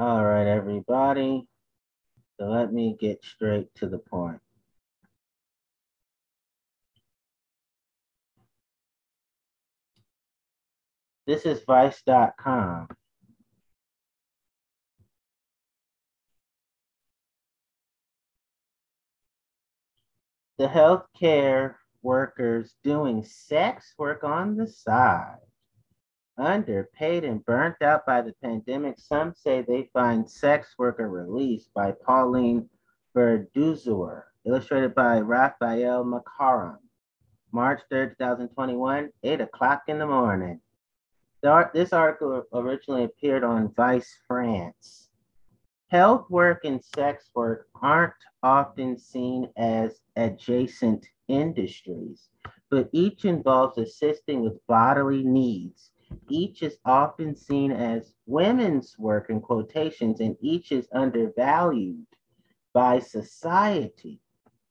All right, everybody. So let me get straight to the point. This is vice.com. The healthcare workers doing sex work on the side. Underpaid and burnt out by the pandemic, some say they find sex worker release by Pauline Verduzier, illustrated by Raphael Makaram. March 3rd, 2021, 8 o'clock in the morning. This article originally appeared on Vice France. Health work and sex work aren't often seen as adjacent industries, but each involves assisting with bodily needs. Each is often seen as women's work in quotations, and each is undervalued by society,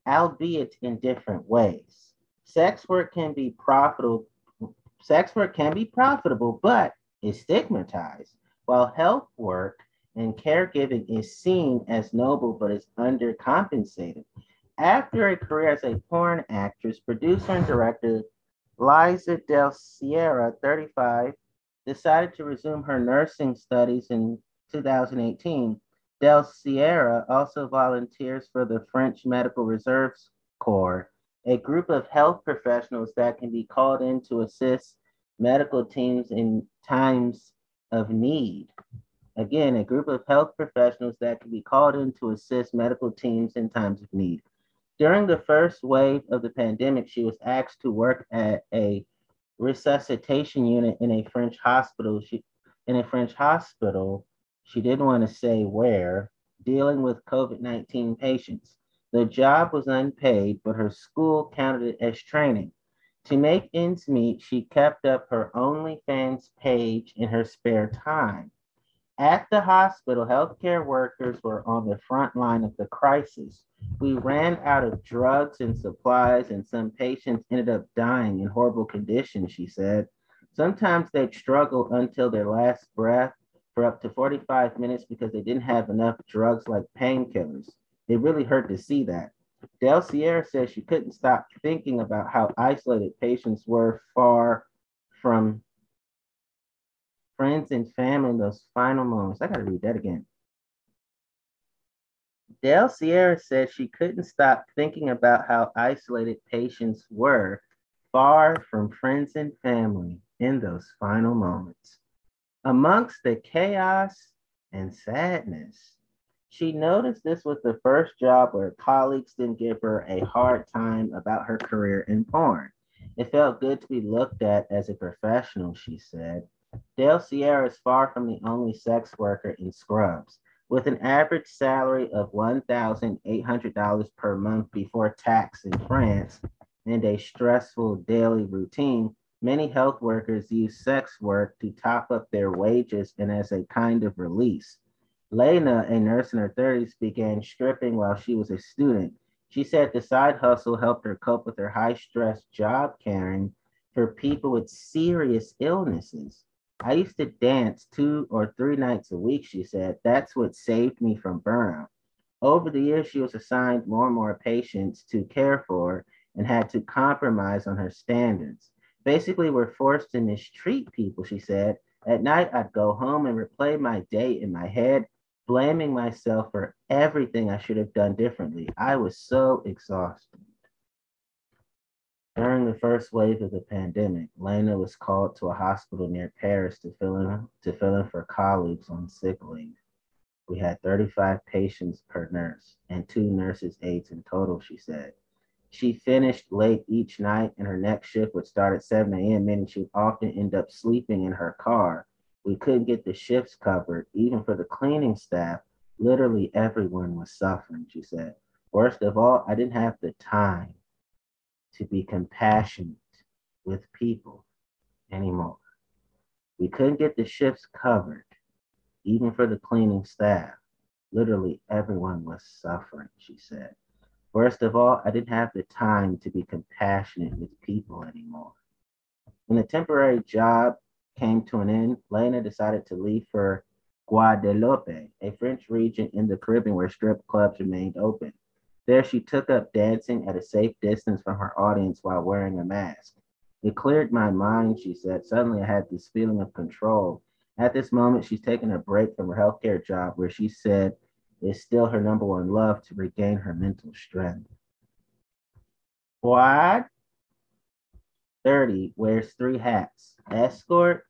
albeit in different ways. Sex work can be profitable. Sex work can be profitable, but is stigmatized, while health work and caregiving is seen as noble but is undercompensated. After a career as a porn actress, producer, and director, Liza Del Sierra, 35, decided to resume her nursing studies in 2018. Del Sierra also volunteers for the French Medical Reserves Corps, a group of health professionals that can be called in to assist medical teams in times of need. Again, a group of health professionals that can be called in to assist medical teams in times of need. During the first wave of the pandemic, she was asked to work at a resuscitation unit in a French hospital. She, in a French hospital, she didn't want to say where, dealing with COVID 19 patients. The job was unpaid, but her school counted it as training. To make ends meet, she kept up her OnlyFans page in her spare time. At the hospital, healthcare workers were on the front line of the crisis. We ran out of drugs and supplies, and some patients ended up dying in horrible conditions, she said. Sometimes they'd struggle until their last breath for up to 45 minutes because they didn't have enough drugs like painkillers. It really hurt to see that. Del Sierra says she couldn't stop thinking about how isolated patients were far from friends and family in those final moments. I got to read that again. Del Sierra said she couldn't stop thinking about how isolated patients were far from friends and family in those final moments. Amongst the chaos and sadness, she noticed this was the first job where colleagues didn't give her a hard time about her career in porn. It felt good to be looked at as a professional, she said. Del Sierra is far from the only sex worker in Scrubs. With an average salary of $1,800 per month before tax in France and a stressful daily routine, many health workers use sex work to top up their wages and as a kind of release. Lena, a nurse in her 30s, began stripping while she was a student. She said the side hustle helped her cope with her high stress job caring for people with serious illnesses. I used to dance two or three nights a week, she said. That's what saved me from burnout. Over the years, she was assigned more and more patients to care for and had to compromise on her standards. Basically, we're forced to mistreat people, she said. At night, I'd go home and replay my day in my head, blaming myself for everything I should have done differently. I was so exhausted. During the first wave of the pandemic, Lena was called to a hospital near Paris to fill in, to fill in for colleagues on sick leave. We had 35 patients per nurse and two nurses' aides in total, she said. She finished late each night, and her next shift would start at 7 a.m., meaning she'd often end up sleeping in her car. We couldn't get the shifts covered, even for the cleaning staff. Literally everyone was suffering, she said. Worst of all, I didn't have the time to be compassionate with people anymore. We couldn't get the shifts covered, even for the cleaning staff. Literally everyone was suffering, she said. First of all, I didn't have the time to be compassionate with people anymore. When the temporary job came to an end, Lena decided to leave for Guadeloupe, a French region in the Caribbean where strip clubs remained open. There, she took up dancing at a safe distance from her audience while wearing a mask. It cleared my mind, she said. Suddenly, I had this feeling of control. At this moment, she's taking a break from her healthcare job, where she said is still her number one love to regain her mental strength. Fuad 30 wears three hats escort,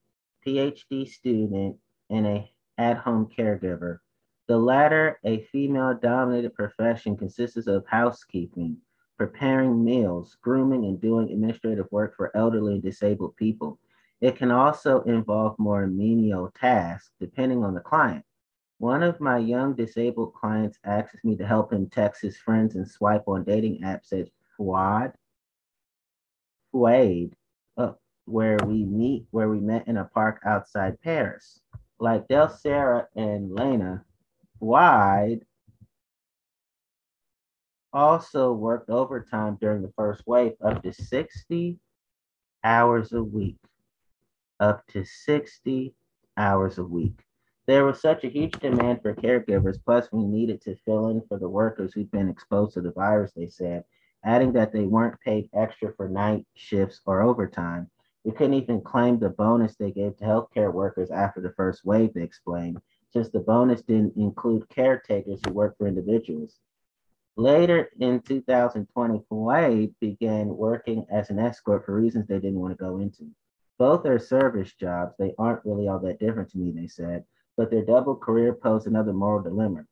PhD student, and a at home caregiver. The latter, a female dominated profession, consists of housekeeping, preparing meals, grooming, and doing administrative work for elderly and disabled people. It can also involve more menial tasks depending on the client. One of my young disabled clients asks me to help him text his friends and swipe on dating apps at Fuad, Fuad, uh, where we meet, where we met in a park outside Paris. Like Del Sierra and Lena, Fuad also worked overtime during the first wave, up to 60 hours a week. Up to 60 hours a week. There was such a huge demand for caregivers, plus, we needed to fill in for the workers who'd been exposed to the virus, they said, adding that they weren't paid extra for night shifts or overtime. We couldn't even claim the bonus they gave to healthcare workers after the first wave, they explained, since the bonus didn't include caretakers who work for individuals. Later in 2020, Fuad began working as an escort for reasons they didn't want to go into. Both are service jobs. They aren't really all that different to me, they said but their double career posed another moral dilemma.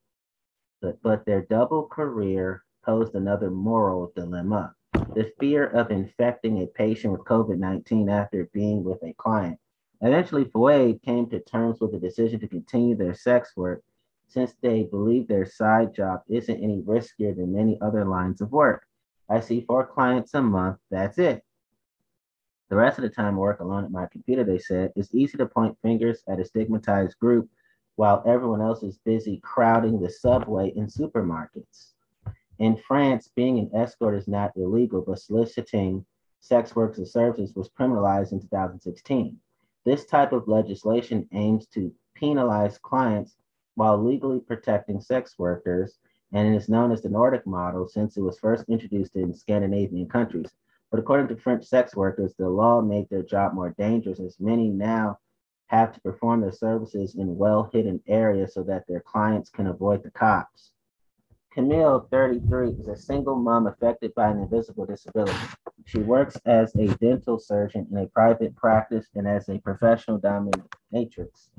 But, but their double career posed another moral dilemma. The fear of infecting a patient with COVID 19 after being with a client. Eventually, Fuad came to terms with the decision to continue their sex work since they believe their side job isn't any riskier than many other lines of work. I see four clients a month, that's it. The rest of the time I work alone at my computer, they said. It's easy to point fingers at a stigmatized group while everyone else is busy crowding the subway and supermarkets. In France, being an escort is not illegal, but soliciting sex workers and services was criminalized in 2016. This type of legislation aims to penalize clients while legally protecting sex workers, and it is known as the Nordic model since it was first introduced in Scandinavian countries. But according to French sex workers, the law made their job more dangerous as many now have to perform their services in well hidden areas so that their clients can avoid the cops. Camille, 33, is a single mom affected by an invisible disability. She works as a dental surgeon in a private practice and as a professional dominatrix.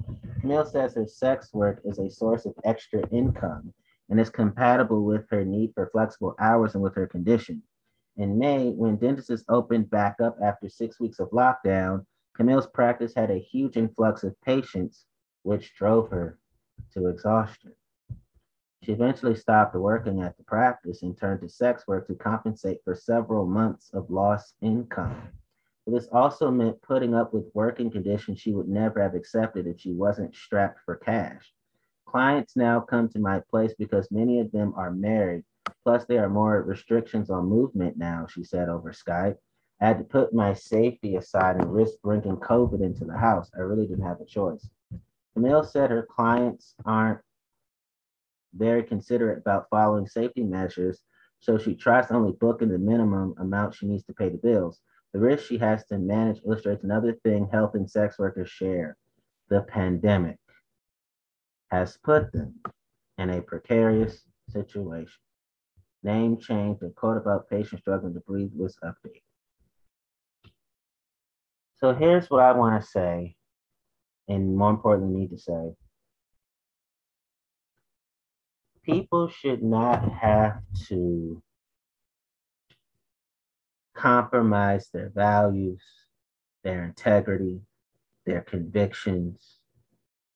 Camille says her sex work is a source of extra income and is compatible with her need for flexible hours and with her condition. In May, when dentists opened back up after six weeks of lockdown, Camille's practice had a huge influx of patients, which drove her to exhaustion. She eventually stopped working at the practice and turned to sex work to compensate for several months of lost income. This also meant putting up with working conditions she would never have accepted if she wasn't strapped for cash. Clients now come to my place because many of them are married Plus, there are more restrictions on movement now, she said over Skype. I had to put my safety aside and risk bringing COVID into the house. I really didn't have a choice. Camille said her clients aren't very considerate about following safety measures, so she tries to only book in the minimum amount she needs to pay the bills. The risk she has to manage illustrates another thing health and sex workers share. The pandemic has put them in a precarious situation. Name changed and quote about patient struggling to breathe was updated. So here's what I want to say, and more importantly, need to say. People should not have to compromise their values, their integrity, their convictions,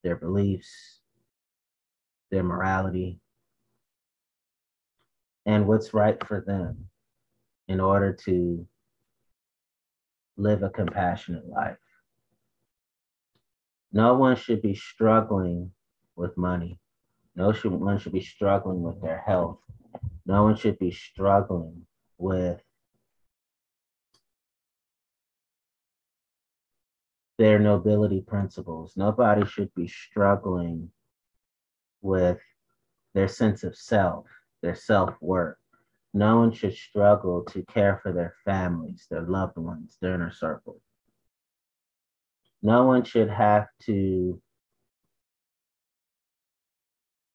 their beliefs, their morality and what's right for them in order to live a compassionate life. No one should be struggling with money. No one should be struggling with their health. No one should be struggling with their nobility principles. Nobody should be struggling with their sense of self, their self worth. No one should struggle to care for their families, their loved ones, their inner circle. No one should have to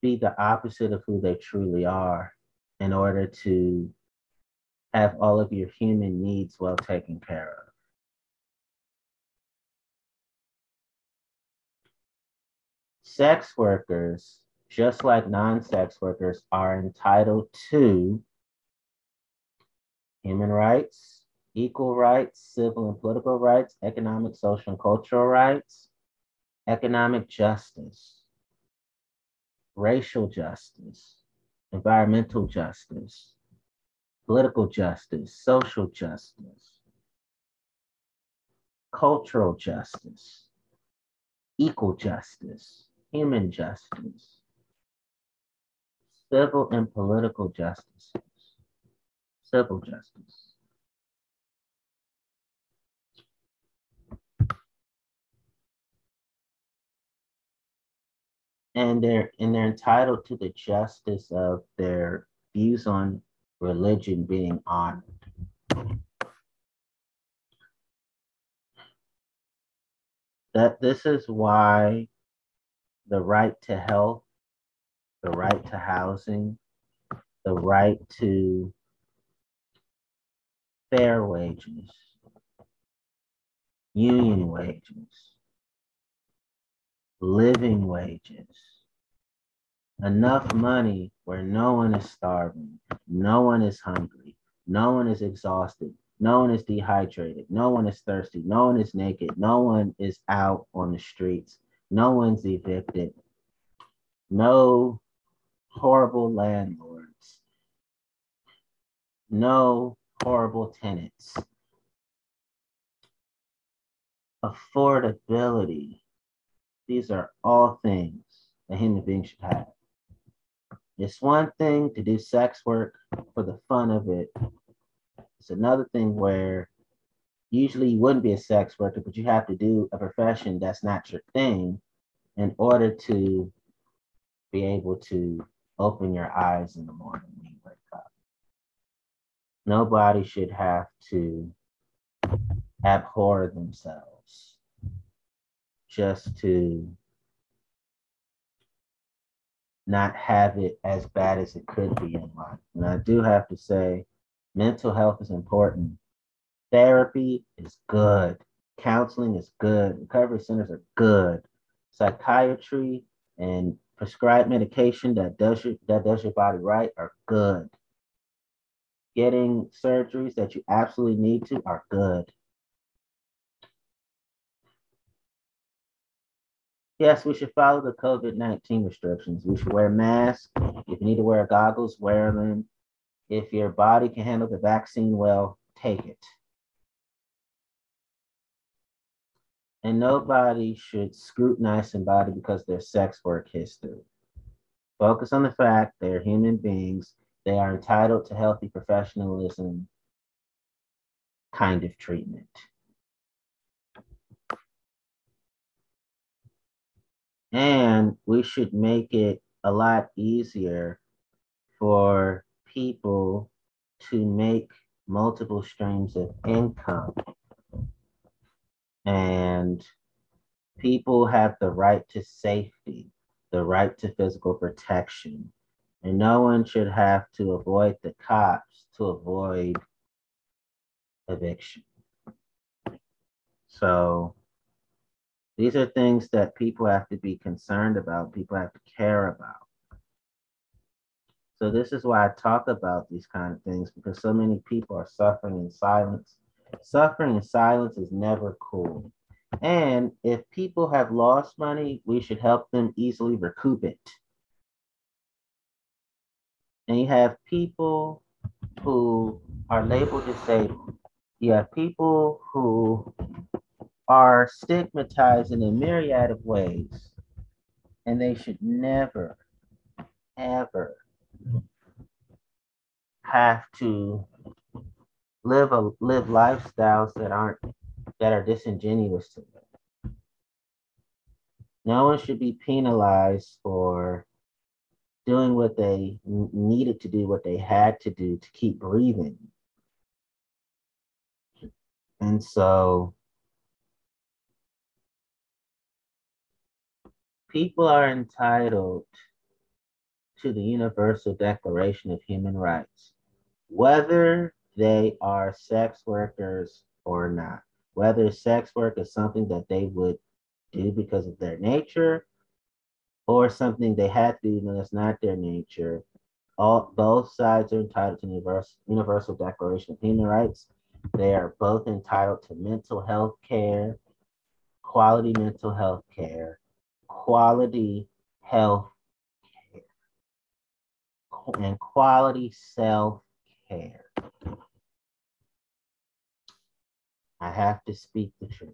be the opposite of who they truly are in order to have all of your human needs well taken care of. Sex workers, just like non sex workers, are entitled to human rights, equal rights, civil and political rights, economic, social, and cultural rights, economic justice, racial justice, environmental justice, political justice, social justice, cultural justice, equal justice, human justice, civil and political justice, civil justice. And they're and they're entitled to the justice of their views on religion being honored. That this is why the right to health, the right to housing, the right to fair wages, union wages, living wages, enough money where no one is starving, no one is hungry, no one is exhausted, no one is dehydrated, no one is thirsty, no one is naked, no one is out on the streets, no one's evicted, no horrible landlords, no horrible tenants. Affordability. These are all things a human being should have. It's one thing to do sex work for the fun of it. It's another thing where usually you wouldn't be a sex worker, but you have to do a profession that's not your thing in order to be able to open your eyes in the morning when you wake up. Nobody should have to abhor themselves just to not have it as bad as it could be in life. And I do have to say, mental health is important. Therapy is good. Counseling is good. Recovery centers are good. Psychiatry and prescribed medication that does your, that does your body right are good. Getting surgeries that you absolutely need to are good. Yes, we should follow the COVID 19 restrictions. We should wear masks. If you need to wear goggles, wear them. If your body can handle the vaccine well, take it. And nobody should scrutinize somebody because their sex work history. Focus on the fact they're human beings. They are entitled to healthy professionalism kind of treatment. And we should make it a lot easier for people to make multiple streams of income. And people have the right to safety, the right to physical protection. And no one should have to avoid the cops to avoid eviction. So these are things that people have to be concerned about, people have to care about. So this is why I talk about these kind of things because so many people are suffering in silence. Suffering in silence is never cool. And if people have lost money, we should help them easily recoup it. And you have people who are labeled disabled. You have people who are stigmatized in a myriad of ways, and they should never, ever have to live a live lifestyles that aren't that are disingenuous to them. No one should be penalized for doing what they needed to do, what they had to do to keep breathing. And so people are entitled to the Universal Declaration of Human Rights, whether they are sex workers or not, whether sex work is something that they would do because of their nature or something they had to do and it's not their nature. All both sides are entitled to universal, universal Declaration of Human Rights. They are both entitled to mental health care, quality mental health care, quality health care, and quality self care. I have to speak the truth.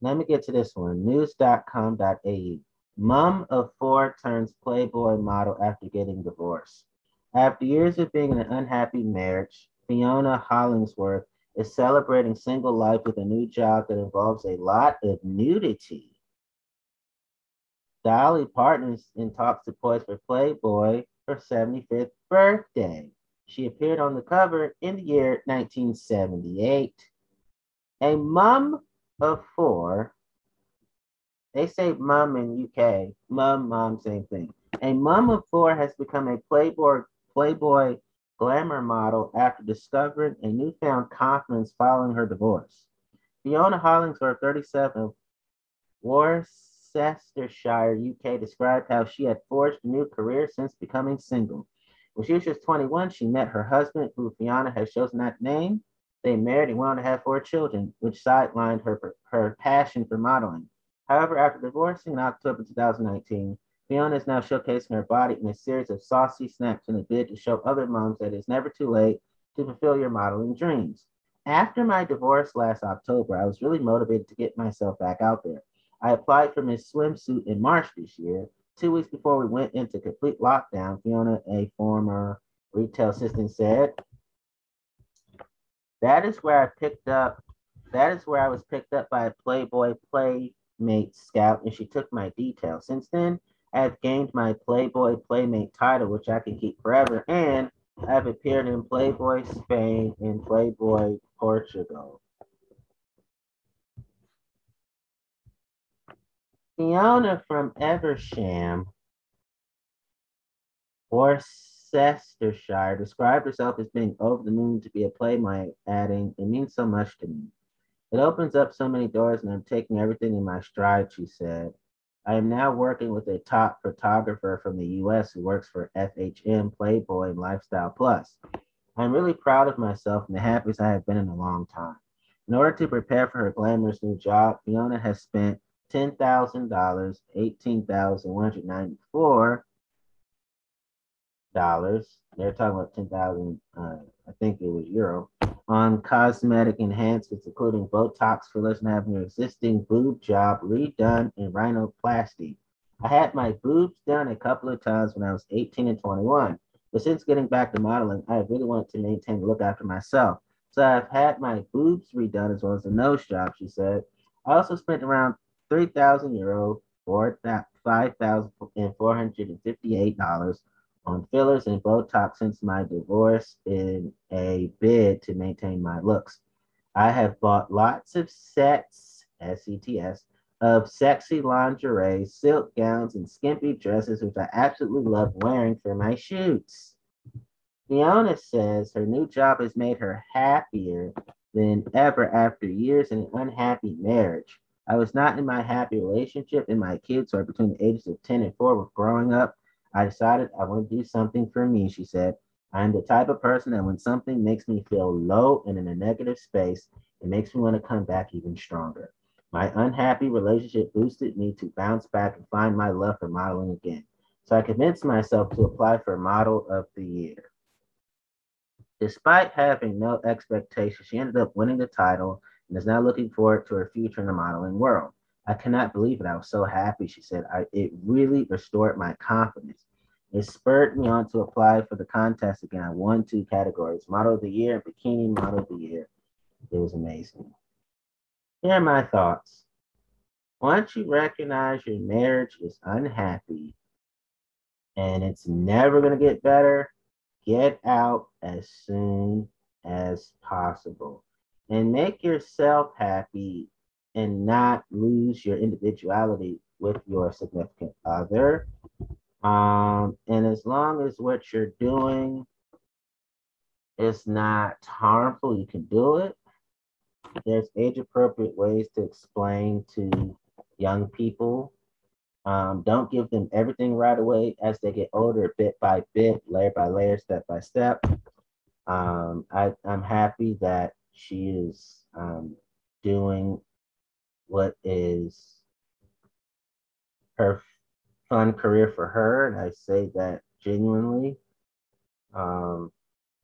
Let me get to this one. News.com.au. Mom of four turns Playboy model after getting divorced. After years of being in an unhappy marriage, Fiona Hollingsworth is celebrating single life with a new job that involves a lot of nudity. Dolly Parton's in talks to poise for Playboy her 75th birthday. She appeared on the cover in the year 1978. A mom of four, they say mom in UK, mom, mom, same thing. A mom of four has become a Playboy, Playboy glamour model after discovering a newfound confidence following her divorce. Fiona Hollingsworth, 37, of Worcestershire, UK, described how she had forged a new career since becoming single. When she was just 21, she met her husband, who Fiona has chosen not to name. They married and went on to have four children, which sidelined her, her passion for modeling. However, after divorcing in October 2019, Fiona is now showcasing her body in a series of saucy snaps in a bid to show other moms that it's never too late to fulfill your modeling dreams. After my divorce last October, I was really motivated to get myself back out there. I applied for Miss Swimsuit in March this year. Two weeks before we went into complete lockdown, Fiona, a former retail assistant, said, That is where I picked up, that is where I was picked up by a Playboy Playmate scout, and she took my details. Since then, I've gained my Playboy Playmate title, which I can keep forever, and I've appeared in Playboy Spain and Playboy Portugal. Fiona from Evesham, Worcestershire, described herself as being over the moon to be a playmate, adding, It means so much to me. It opens up so many doors, and I'm taking everything in my stride, she said. I am now working with a top photographer from the US who works for FHM, Playboy, and Lifestyle Plus. I'm really proud of myself and the happiest I have been in a long time. In order to prepare for her glamorous new job, Fiona has spent $10,000, $18,194. They're talking about 10,000, uh, I think it was euro, on cosmetic enhancements, including Botox fillers and having your existing boob job redone in rhinoplasty. I had my boobs done a couple of times when I was 18 and 21, but since getting back to modeling, I really wanted to maintain the look after myself. So I've had my boobs redone as well as a nose job, she said. I also spent around 3,000 euro or $5,458 on fillers and Botox since my divorce in a bid to maintain my looks. I have bought lots of sets, S-E-T-S, of sexy lingerie, silk gowns, and skimpy dresses, which I absolutely love wearing for my shoots. Fiona says her new job has made her happier than ever after years in an unhappy marriage. I was not in my happy relationship, and my kids are between the ages of 10 and 4 were growing up. I decided I want to do something for me, she said. I'm the type of person that when something makes me feel low and in a negative space, it makes me want to come back even stronger. My unhappy relationship boosted me to bounce back and find my love for modeling again. So I convinced myself to apply for Model of the Year. Despite having no expectations, she ended up winning the title and is now looking forward to her future in the modeling world. I cannot believe it. I was so happy, she said. It really restored my confidence. It spurred me on to apply for the contest again. I won two categories Model of the Year Bikini Model of the Year. It was amazing. Here are my thoughts. Once you recognize your marriage is unhappy and it's never going to get better, get out as soon as possible and make yourself happy and not lose your individuality with your significant other. Um, and as long as what you're doing is not harmful, you can do it. There's age appropriate ways to explain to young people. Um, don't give them everything right away as they get older, bit by bit, layer by layer, step by step. Um, I, I'm happy that she is um, doing what is her fun career for her, and I say that genuinely. Um,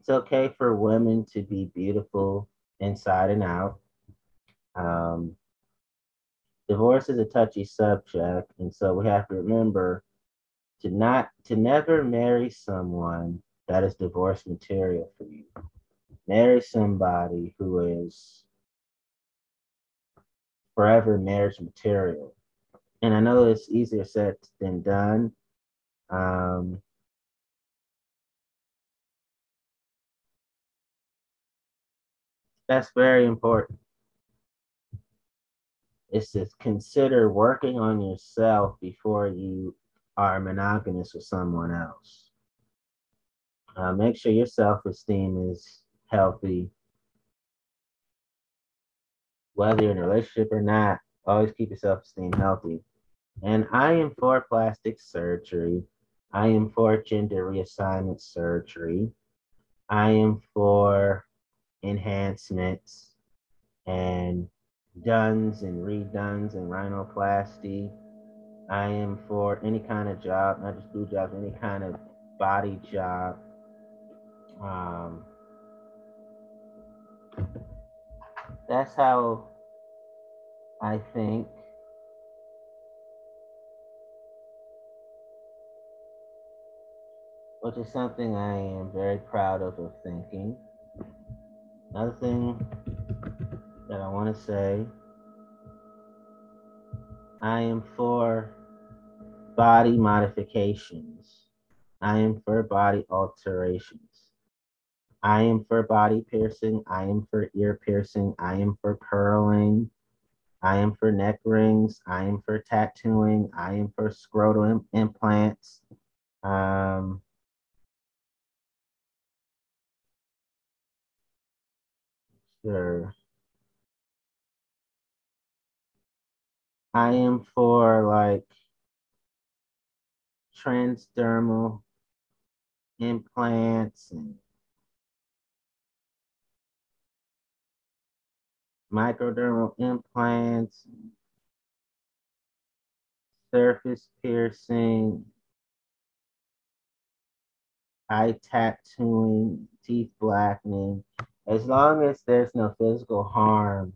it's okay for women to be beautiful inside and out. Um, divorce is a touchy subject, and so we have to remember to not to never marry someone that is divorce material for you. Marry somebody who is forever marriage material. And I know it's easier said than done. Um, that's very important. Is to consider working on yourself before you are monogamous with someone else. Uh, make sure your self esteem is healthy. Whether you're in a relationship or not, always keep your self esteem healthy. And I am for plastic surgery. I am for gender reassignment surgery. I am for enhancements and duns and redones and rhinoplasty. I am for any kind of job, not just food jobs, any kind of body job. Um, that's how I think. Which is something I am very proud of of thinking. Another thing that I want to say I am for body modifications. I am for body alterations. I am for body piercing. I am for ear piercing. I am for pearling. I am for neck rings. I am for tattooing. I am for scrotal Im- implants. Um, sure. I am for like transdermal implants and microdermal implants, surface piercing, eye tattooing, teeth blackening. As long as there's no physical harm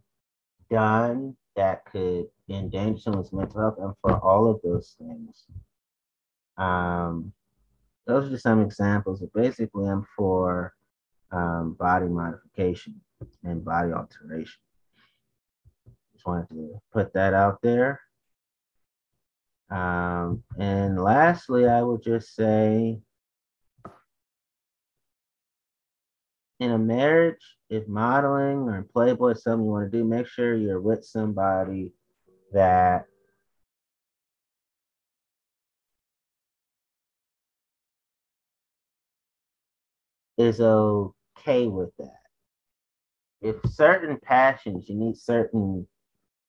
done that could endanger someone's mental health, and for all of those things. Um, those are just some examples. But basically, I'm for um, body modification and body alteration. Wanted to put that out there. Um, and lastly, I would just say in a marriage, if modeling or Playboy is something you want to do, make sure you're with somebody that is okay with that. If certain passions, you need certain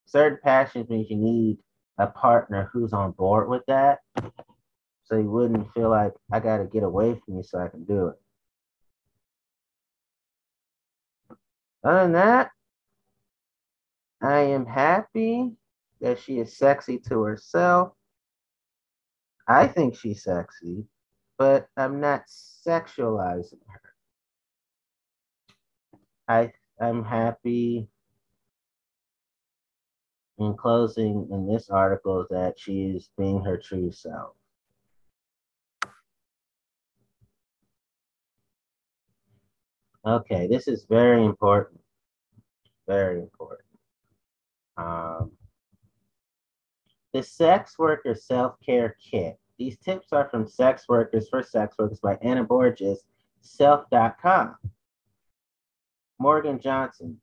certain passions means you need a partner who's on board with that. So you wouldn't feel like I gotta get away from you so I can do it. Other than that, I am happy that she is sexy to herself. I think she's sexy, but I'm not sexualizing her. I I'm happy in closing in this article that she is being her true self. Okay, this is very important. Very important. Um, The Sex Worker Self Care Kit. These tips are from Sex Workers for Sex Workers by Anna Borges, self.com. Morgan Johnson.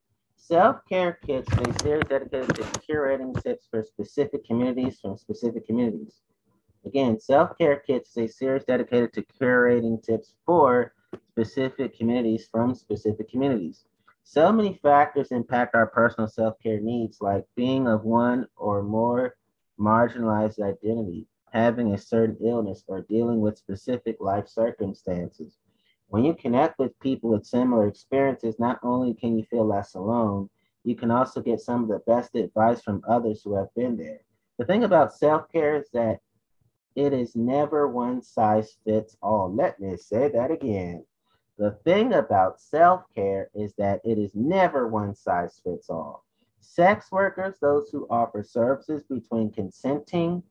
Self care kits is a series dedicated to curating tips for specific communities from specific communities. Again, self care kits is a series dedicated to curating tips for specific communities from specific communities. So many factors impact our personal self care needs, like being of one or more marginalized identity, having a certain illness, or dealing with specific life circumstances. When you connect with people with similar experiences, not only can you feel less alone, you can also get some of the best advice from others who have been there. The thing about self care is that it is never one size fits all. Let me say that again. The thing about self care is that it is never one size fits all. Sex workers, those who offer services between consenting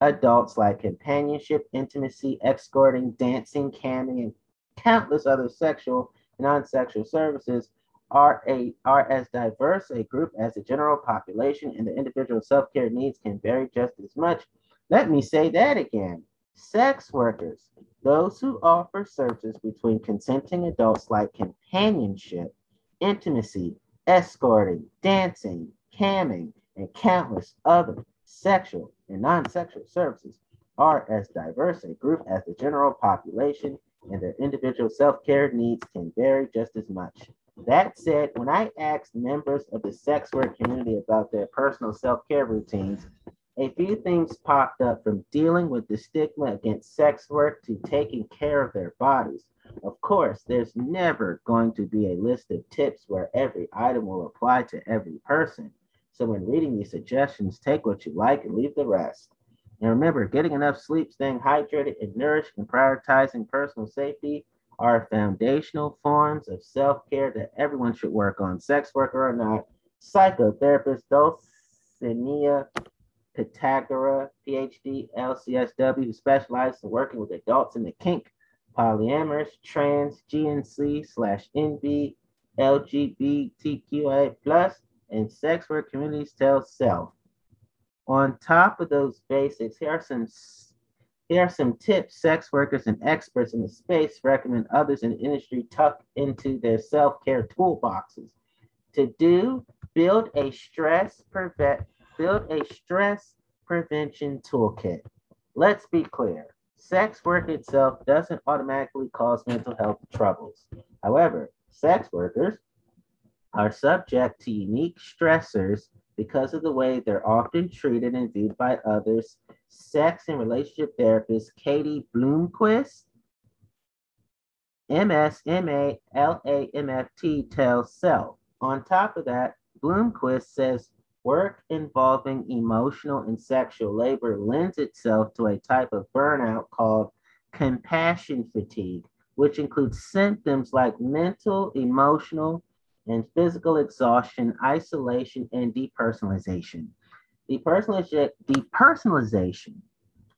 adults like companionship, intimacy, escorting, dancing, camming, and countless other sexual and non-sexual services are a are as diverse a group as the general population and the individual self-care needs can vary just as much. Let me say that again. Sex workers, those who offer services between consenting adults like companionship, intimacy, escorting, dancing, camming, and countless other sexual and non-sexual services are as diverse a group as the general population and their individual self-care needs can vary just as much. That said, when I asked members of the sex work community about their personal self-care routines, a few things popped up from dealing with the stigma against sex work to taking care of their bodies. Of course, there's never going to be a list of tips where every item will apply to every person. So when reading these suggestions, take what you like and leave the rest. And remember, getting enough sleep, staying hydrated and nourished, and prioritizing personal safety are foundational forms of self care that everyone should work on, sex worker or not. Psychotherapist Dulcinea Pitagora, PhD, LCSW, who specializes in working with adults in the kink, polyamorous, trans, GNC slash NB, LGBTQA plus, and sex work communities tell self. On top of those basics, here are some here are some tips sex workers and experts in the space recommend others in the industry tuck into their self-care toolboxes. To do, build a stress prevent build a stress prevention toolkit. Let's be clear. Sex work itself doesn't automatically cause mental health troubles. However, sex workers are subject to unique stressors because of the way they're often treated and viewed by others. Sex and relationship therapist Katie Bloomquist, MSMALAMFT, tells Self. On top of that, Bloomquist says work involving emotional and sexual labor lends itself to a type of burnout called compassion fatigue, which includes symptoms like mental, emotional, and physical exhaustion, isolation, and depersonalization. Depersonalization,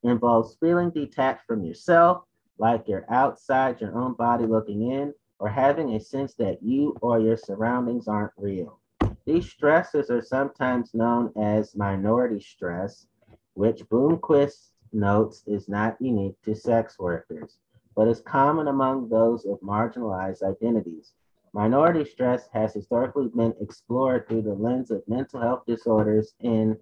involves feeling detached from yourself, like you're outside your own body looking in, or having a sense that you or your surroundings aren't real. These stresses are sometimes known as minority stress, which Bloomquist notes is not unique to sex workers, but is common among those of marginalized identities. Minority stress has historically been explored through the lens of mental health disorders in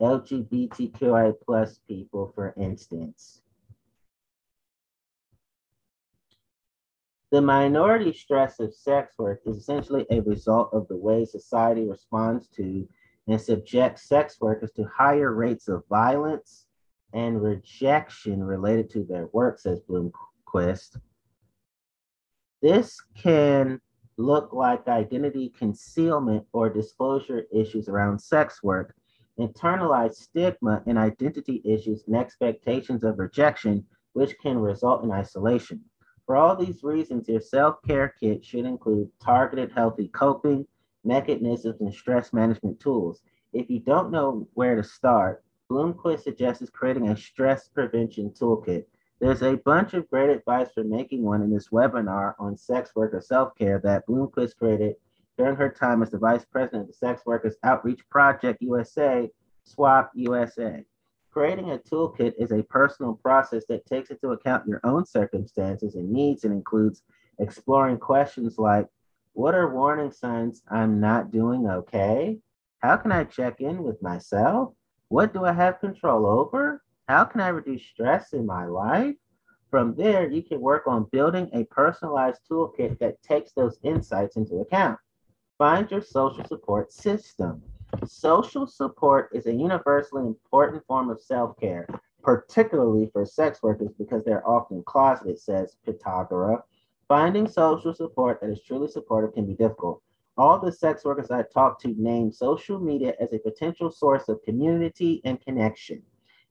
LGBTQI plus people, for instance. The minority stress of sex work is essentially a result of the way society responds to and subjects sex workers to higher rates of violence and rejection related to their work, says Bloomquist. This can look like identity concealment or disclosure issues around sex work, internalized stigma and identity issues and expectations of rejection, which can result in isolation. For all these reasons, your self care kit should include targeted healthy coping mechanisms and stress management tools. If you don't know where to start, Bloomquist suggests creating a stress prevention toolkit there's a bunch of great advice for making one in this webinar on sex worker self-care that Bloomquist created during her time as the vice president of the Sex Workers Outreach Project USA, SWOP USA. Creating a toolkit is a personal process that takes into account your own circumstances and needs and includes exploring questions like what are warning signs I'm not doing okay? How can I check in with myself? What do I have control over? How can I reduce stress in my life? From there, you can work on building a personalized toolkit that takes those insights into account. Find your social support system. Social support is a universally important form of self care, particularly for sex workers because they're often closeted, says Pitagora. Finding social support that is truly supportive can be difficult. All the sex workers I talked to name social media as a potential source of community and connection.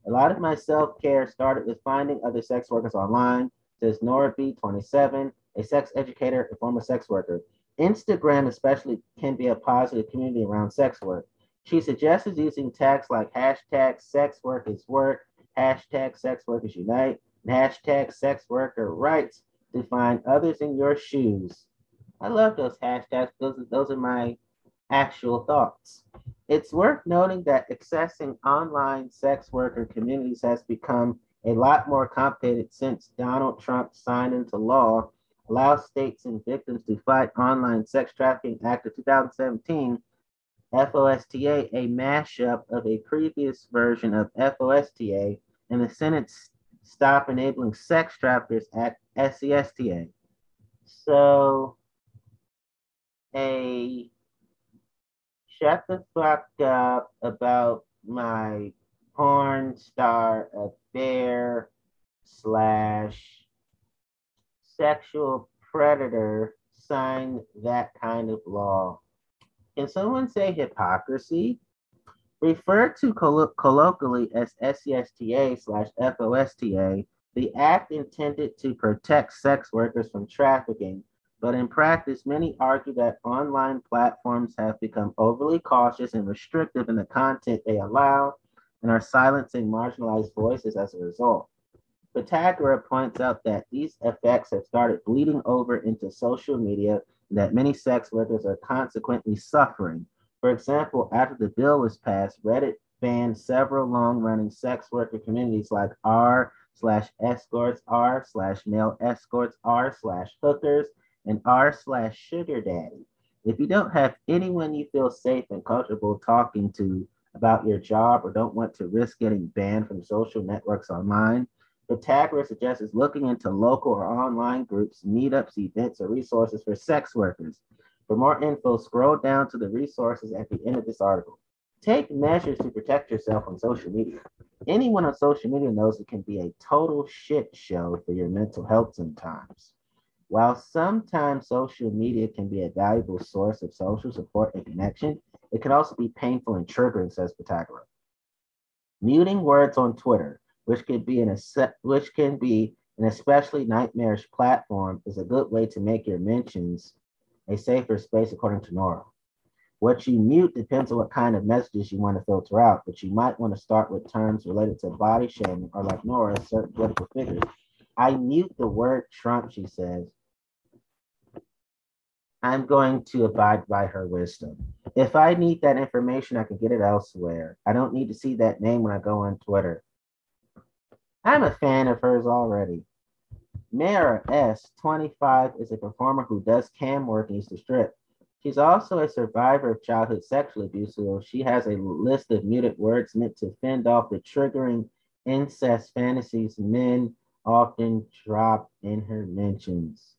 A lot of my self care started with finding other sex workers online, says Nora B, 27, a sex educator and former sex worker. Instagram, especially, can be a positive community around sex work. She suggests using tags like hashtag sex work is work, hashtag sex workers unite, and hashtag sex worker rights to find others in your shoes. I love those hashtags. Those, those are my actual thoughts. It's worth noting that accessing online sex worker communities has become a lot more complicated since Donald Trump signed into law allows states and victims to fight online sex trafficking act of 2017 FOSTA a mashup of a previous version of FOSTA and the Senate Stop Enabling Sex Traffickers Act SESTA. So a shut the fuck up about my porn star affair slash sexual predator sign that kind of law. Can someone say hypocrisy? Referred to collo- colloquially as SESTA slash FOSTA, the act intended to protect sex workers from trafficking, but in practice, many argue that online platforms have become overly cautious and restrictive in the content they allow and are silencing marginalized voices as a result. Pitagora points out that these effects have started bleeding over into social media and that many sex workers are consequently suffering. For example, after the bill was passed, Reddit banned several long-running sex worker communities like r slash escorts, r slash male escorts, r slash hookers, and r slash sugar daddy. If you don't have anyone you feel safe and comfortable talking to about your job or don't want to risk getting banned from social networks online, Pythagoras suggests looking into local or online groups, meetups, events, or resources for sex workers. For more info, scroll down to the resources at the end of this article. Take measures to protect yourself on social media. Anyone on social media knows it can be a total shit show for your mental health sometimes. While sometimes social media can be a valuable source of social support and connection, it can also be painful and triggering, says Pythagoras. Muting words on Twitter which can be an which can be an especially nightmarish platform, is a good way to make your mentions a safer space, according to Nora. What you mute depends on what kind of messages you want to filter out, but you might want to start with terms related to body shaming or, like Nora, certain political figures. I mute the word Trump, she says. I'm going to abide by her wisdom. If I need that information, I can get it elsewhere. I don't need to see that name when I go on Twitter. I'm a fan of hers already. Mara S, 25, is a performer who does cam work and used to strip. She's also a survivor of childhood sexual abuse, so she has a list of muted words meant to fend off the triggering incest fantasies men often drop in her mentions.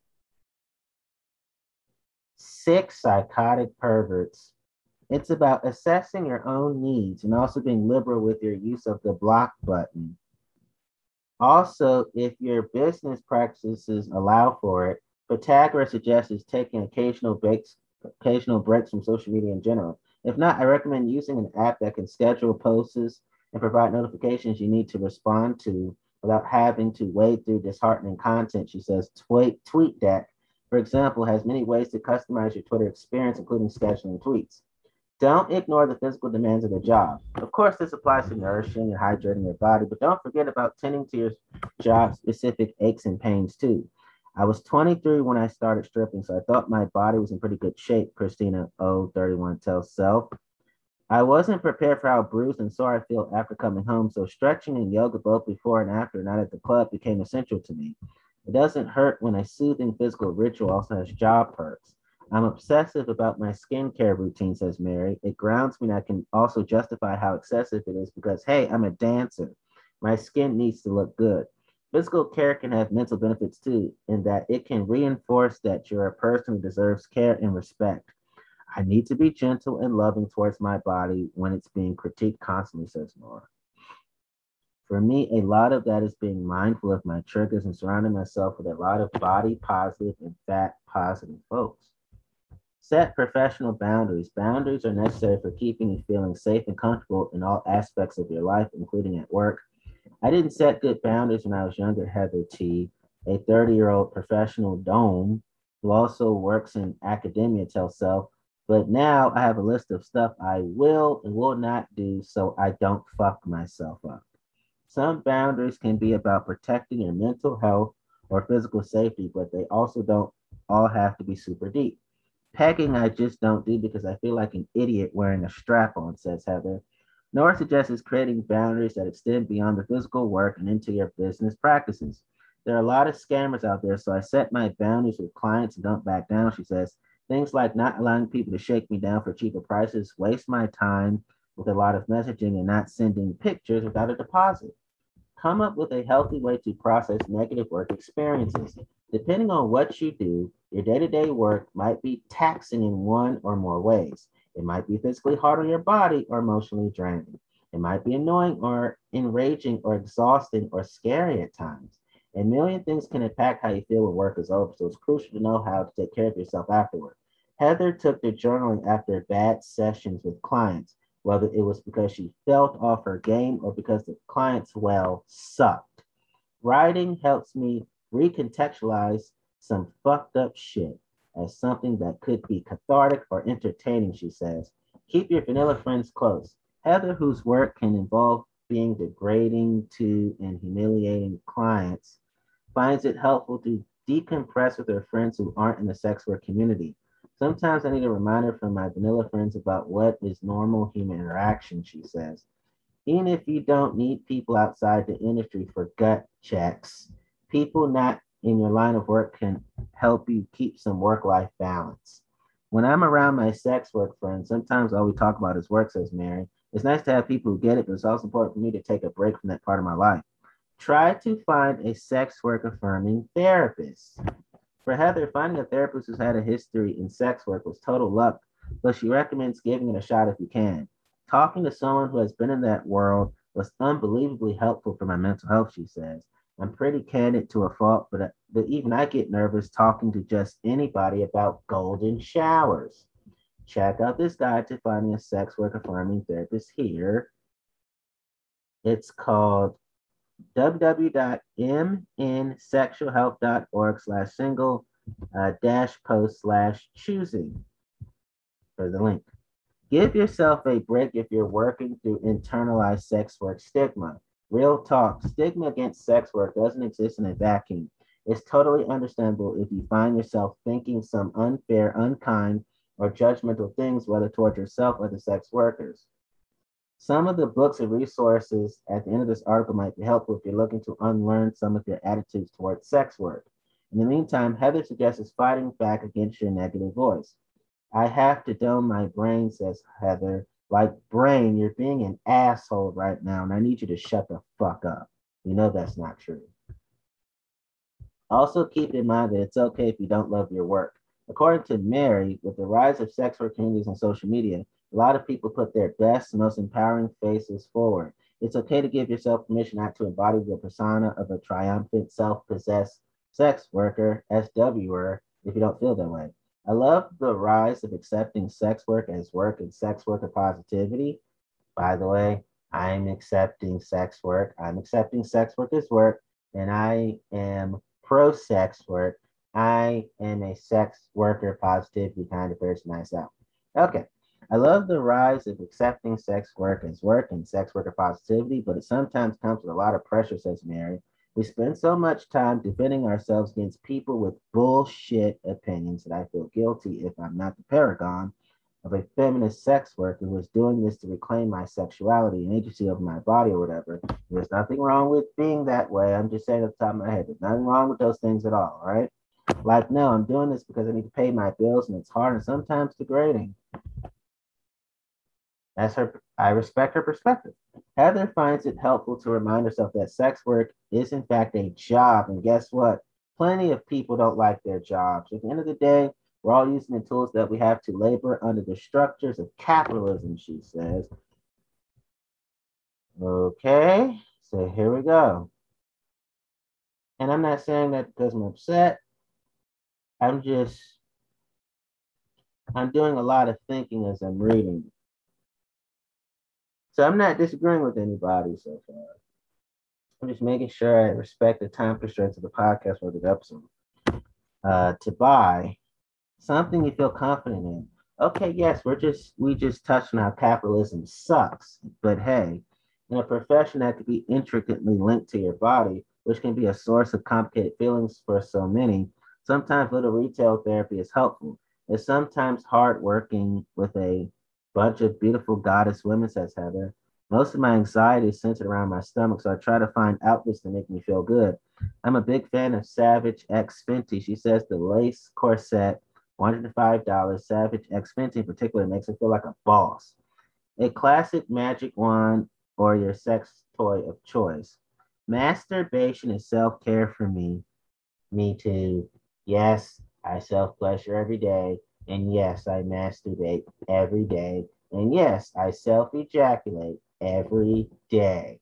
Six psychotic perverts. It's about assessing your own needs and also being liberal with your use of the block button. Also, if your business practices allow for it, Pythagoras suggests taking occasional breaks, occasional breaks from social media in general. If not, I recommend using an app that can schedule posts and provide notifications you need to respond to without having to wade through disheartening content. She says tweet TweetDeck, for example, has many ways to customize your Twitter experience, including scheduling tweets. Don't ignore the physical demands of the job. Of course, this applies to nourishing and hydrating your body, but don't forget about tending to your job specific aches and pains too. I was 23 when I started stripping, so I thought my body was in pretty good shape, Christina O31 tells Self. I wasn't prepared for how bruised and sore I feel after coming home, so stretching and yoga both before and after night at the club became essential to me. It doesn't hurt when a soothing physical ritual also has job perks. I'm obsessive about my skincare routine, says Mary. It grounds me and I can also justify how excessive it is because, hey, I'm a dancer. My skin needs to look good. Physical care can have mental benefits too, in that it can reinforce that you're a person who deserves care and respect. I need to be gentle and loving towards my body when it's being critiqued constantly, says Nora. For me, a lot of that is being mindful of my triggers and surrounding myself with a lot of body positive and fat positive folks. Set professional boundaries. Boundaries are necessary for keeping you feeling safe and comfortable in all aspects of your life, including at work. I didn't set good boundaries when I was younger, Heather T., a 30 year old professional dome who also works in academia, tells Self. But now I have a list of stuff I will and will not do so I don't fuck myself up. Some boundaries can be about protecting your mental health or physical safety, but they also don't all have to be super deep. Pegging, I just don't do because I feel like an idiot wearing a strap on, says Heather. Nora suggests creating boundaries that extend beyond the physical work and into your business practices. There are a lot of scammers out there, so I set my boundaries with clients and don't back down, she says. Things like not allowing people to shake me down for cheaper prices, waste my time with a lot of messaging, and not sending pictures without a deposit. Come up with a healthy way to process negative work experiences. Depending on what you do, your day to day work might be taxing in one or more ways. It might be physically hard on your body or emotionally draining. It might be annoying or enraging or exhausting or scary at times. A million things can impact how you feel when work is over, so it's crucial to know how to take care of yourself afterward. Heather took to journaling after bad sessions with clients whether it was because she felt off her game or because the client's well sucked. Writing helps me recontextualize some fucked up shit as something that could be cathartic or entertaining, she says. Keep your vanilla friends close. Heather, whose work can involve being degrading to and humiliating clients, finds it helpful to decompress with her friends who aren't in the sex work community. Sometimes I need a reminder from my vanilla friends about what is normal human interaction, she says. Even if you don't need people outside the industry for gut checks, people not in your line of work can help you keep some work life balance. When I'm around my sex work friends, sometimes all we talk about is work, says Mary. It's nice to have people who get it, but it's also important for me to take a break from that part of my life. Try to find a sex work affirming therapist. For Heather, finding a therapist who's had a history in sex work was total luck, but she recommends giving it a shot if you can. Talking to someone who has been in that world was unbelievably helpful for my mental health, she says. I'm pretty candid to a fault, but, uh, but even I get nervous talking to just anybody about golden showers. Check out this guide to finding a sex work affirming therapist here. It's called www.mnsexualhealth.org slash single uh, dash post slash choosing for the link. Give yourself a break if you're working through internalized sex work stigma. Real talk, stigma against sex work doesn't exist in a vacuum. It's totally understandable if you find yourself thinking some unfair, unkind, or judgmental things, whether towards yourself or the sex workers. Some of the books and resources at the end of this article might be helpful if you're looking to unlearn some of your attitudes towards sex work. In the meantime, Heather suggests fighting back against your negative voice. I have to dome my brain, says Heather. Like, brain, you're being an asshole right now, and I need you to shut the fuck up. You know that's not true. Also, keep in mind that it's okay if you don't love your work. According to Mary, with the rise of sex work communities on social media, a lot of people put their best, most empowering faces forward. It's okay to give yourself permission not to embody the persona of a triumphant, self possessed sex worker, SWer, if you don't feel that way. I love the rise of accepting sex work as work and sex worker positivity. By the way, I'm accepting sex work. I'm accepting sex work as work, and I am pro sex work. I am a sex worker positivity kind of person myself. Okay, I love the rise of accepting sex work as work and sex worker positivity, but it sometimes comes with a lot of pressure, says Mary. We spend so much time defending ourselves against people with bullshit opinions that I feel guilty if I'm not the paragon of a feminist sex worker who is doing this to reclaim my sexuality and agency over my body or whatever. There's nothing wrong with being that way. I'm just saying at the top of my head, there's nothing wrong with those things at all, right? Like, no, I'm doing this because I need to pay my bills and it's hard and sometimes degrading. That's her, I respect her perspective. Heather finds it helpful to remind herself that sex work is, in fact, a job. And guess what? Plenty of people don't like their jobs. At the end of the day, we're all using the tools that we have to labor under the structures of capitalism, she says. Okay, so here we go. And I'm not saying that because I'm upset. I'm just, I'm doing a lot of thinking as I'm reading. So I'm not disagreeing with anybody so far. I'm just making sure I respect the time constraints of the podcast for this episode. Uh, to buy something you feel confident in. Okay, yes, we're just we just touched on how capitalism sucks, but hey, in a profession that could be intricately linked to your body, which can be a source of complicated feelings for so many, sometimes little retail therapy is helpful. It's sometimes hard working with a bunch of beautiful goddess women, says Heather. Most of my anxiety is centered around my stomach, so I try to find outfits to make me feel good. I'm a big fan of Savage X Fenty. She says the lace corset $105. Savage X Fenty in particular makes it feel like a boss. A classic magic wand or your sex toy of choice. Masturbation is self care for me. Me too. Yes, I self pleasure every day. And yes, I masturbate every day. And yes, I self ejaculate every day.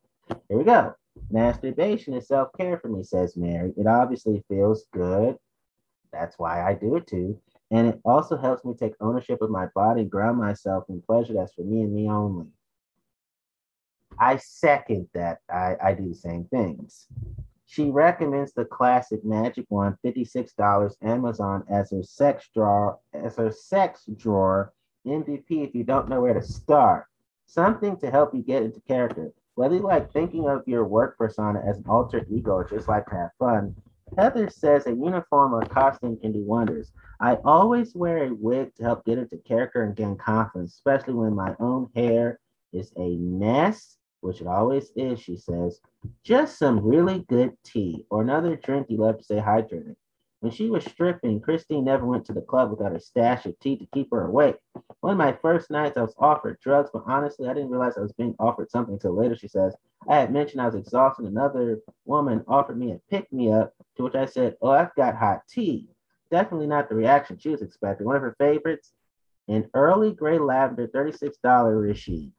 Here we go. Masturbation is self care for me, says Mary. It obviously feels good. That's why I do it too. And it also helps me take ownership of my body, ground myself in pleasure that's for me and me only. I second that. I, I do the same things. She recommends the classic Magic Wand, $56 Amazon as her sex drawer, as her sex drawer MVP if you don't know where to start. Something to help you get into character. Whether you like thinking of your work persona as an alter ego or just like to have fun, Heather says a uniform or costume can do wonders. I always wear a wig to help get into character and gain confidence, especially when my own hair is a mess, which it always is, she says. Just some really good tea or another drink you love to stay hydrated. When she was stripping, Christine never went to the club without a stash of tea to keep her awake. One of my first nights, I was offered drugs, but honestly, I didn't realize I was being offered something until later, she says. I had mentioned I was exhausted. Another woman offered me a pick me up, to which I said, Oh, I've got hot tea definitely not the reaction she was expecting. One of her favorites, an Earl Grey lavender $36 Rishi.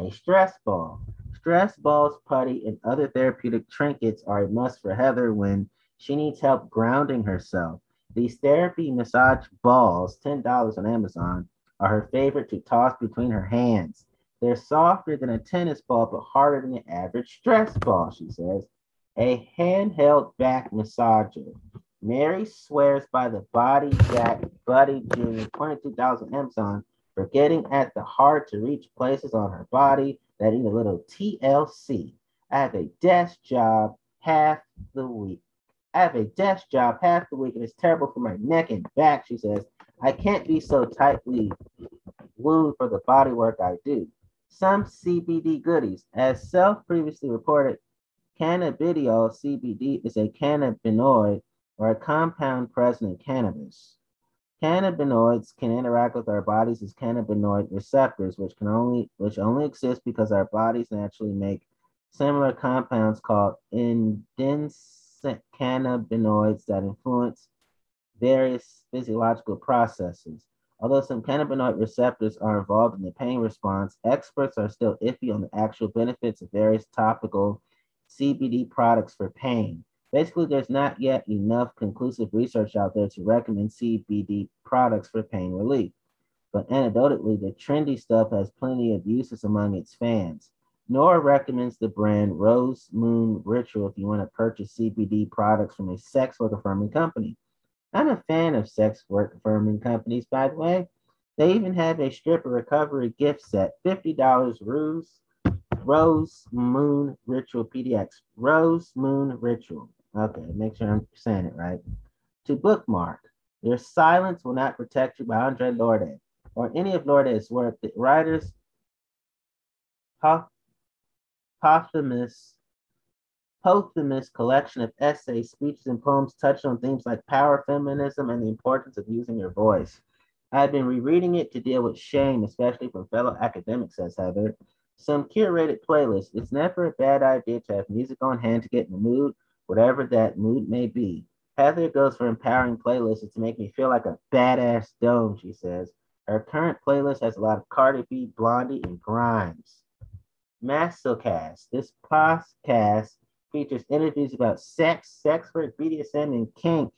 A stress ball. Stress balls, putty, and other therapeutic trinkets are a must for Heather when she needs help grounding herself. These therapy massage balls, $10 on Amazon, are her favorite to toss between her hands. They're softer than a tennis ball, but harder than the average stress ball, she says. A handheld back massager. Mary swears by the Body Back Buddy Jr. $22 Amazon for getting at the hard to reach places on her body that need a little TLC. I have a desk job half the week. I have a desk job half the week and it's terrible for my neck and back, she says. I can't be so tightly wound for the body work I do. Some CBD goodies. As Self previously reported, cannabidiol CBD is a cannabinoid or a compound present in cannabis. Cannabinoids can interact with our bodies as cannabinoid receptors, which can only which only exist because our bodies naturally make similar compounds called indensate cannabinoids that influence various physiological processes. Although some cannabinoid receptors are involved in the pain response, experts are still iffy on the actual benefits of various topical CBD products for pain. Basically, there's not yet enough conclusive research out there to recommend CBD products for pain relief. But anecdotally, the trendy stuff has plenty of uses among its fans. Nora recommends the brand Rose Moon Ritual if you want to purchase CBD products from a sex work affirming company. I'm a fan of sex work affirming companies, by the way. They even have a stripper recovery gift set, $50 Ruse, Rose Moon Ritual PDX. Rose Moon Ritual. Okay, make sure I'm saying it right. To bookmark, your silence will not protect you by Audre Lorde. or any of Lorde's work, the writer's posthumous, posthumous collection of essays, speeches, and poems touched on themes like power, feminism, and the importance of using your voice. I've been rereading it to deal with shame, especially from fellow academics, says Heather. Some curated playlist. It's never a bad idea to have music on hand to get in the mood, whatever that mood may be. Heather goes for empowering playlists to make me feel like a badass dome, she says. Her current playlist has a lot of Cardi B, Blondie, and Grimes. Mastercast. This podcast features interviews about sex, sex work, BDSM, and kink.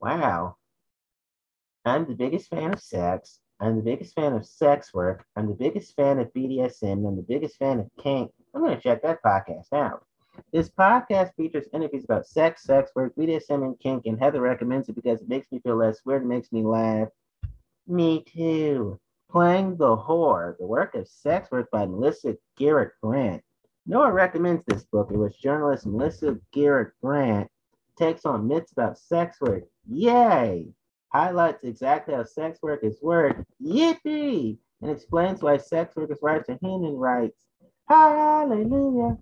Wow. I'm the biggest fan of sex. I'm the biggest fan of sex work. I'm the biggest fan of BDSM. I'm the biggest fan of kink. I'm going to check that podcast out. This podcast features interviews about sex, sex work, BDSM, and kink, and Heather recommends it because it makes me feel less weird and makes me laugh. Me too. Playing the Whore, the work of sex work by Melissa Garrett Grant. Noah recommends this book in which journalist Melissa Garrett Grant takes on myths about sex work. Yay! Highlights exactly how sex work is work. Yippee! And explains why sex workers' rights are human rights. Hallelujah!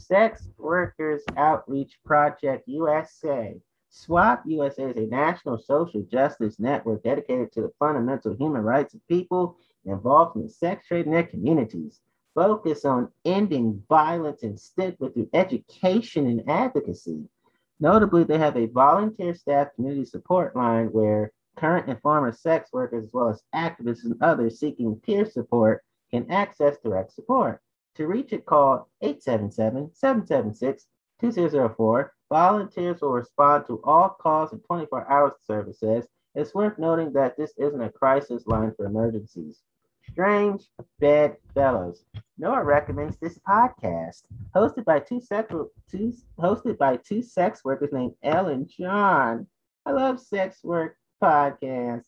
Sex Workers Outreach Project USA. SWOP USA is a national social justice network dedicated to the fundamental human rights of people involved in the sex trade in their communities. Focus on ending violence and stigma through education and advocacy. Notably, they have a volunteer staff community support line where current and former sex workers, as well as activists and others seeking peer support, can access direct support. To reach it, call 877 776 2004. Volunteers will respond to all calls in 24 hours, services. It's worth noting that this isn't a crisis line for emergencies. Strange Bedfellows. Noah recommends this podcast, hosted by two sex two, hosted by two sex workers named Ellen John. I love sex work podcasts.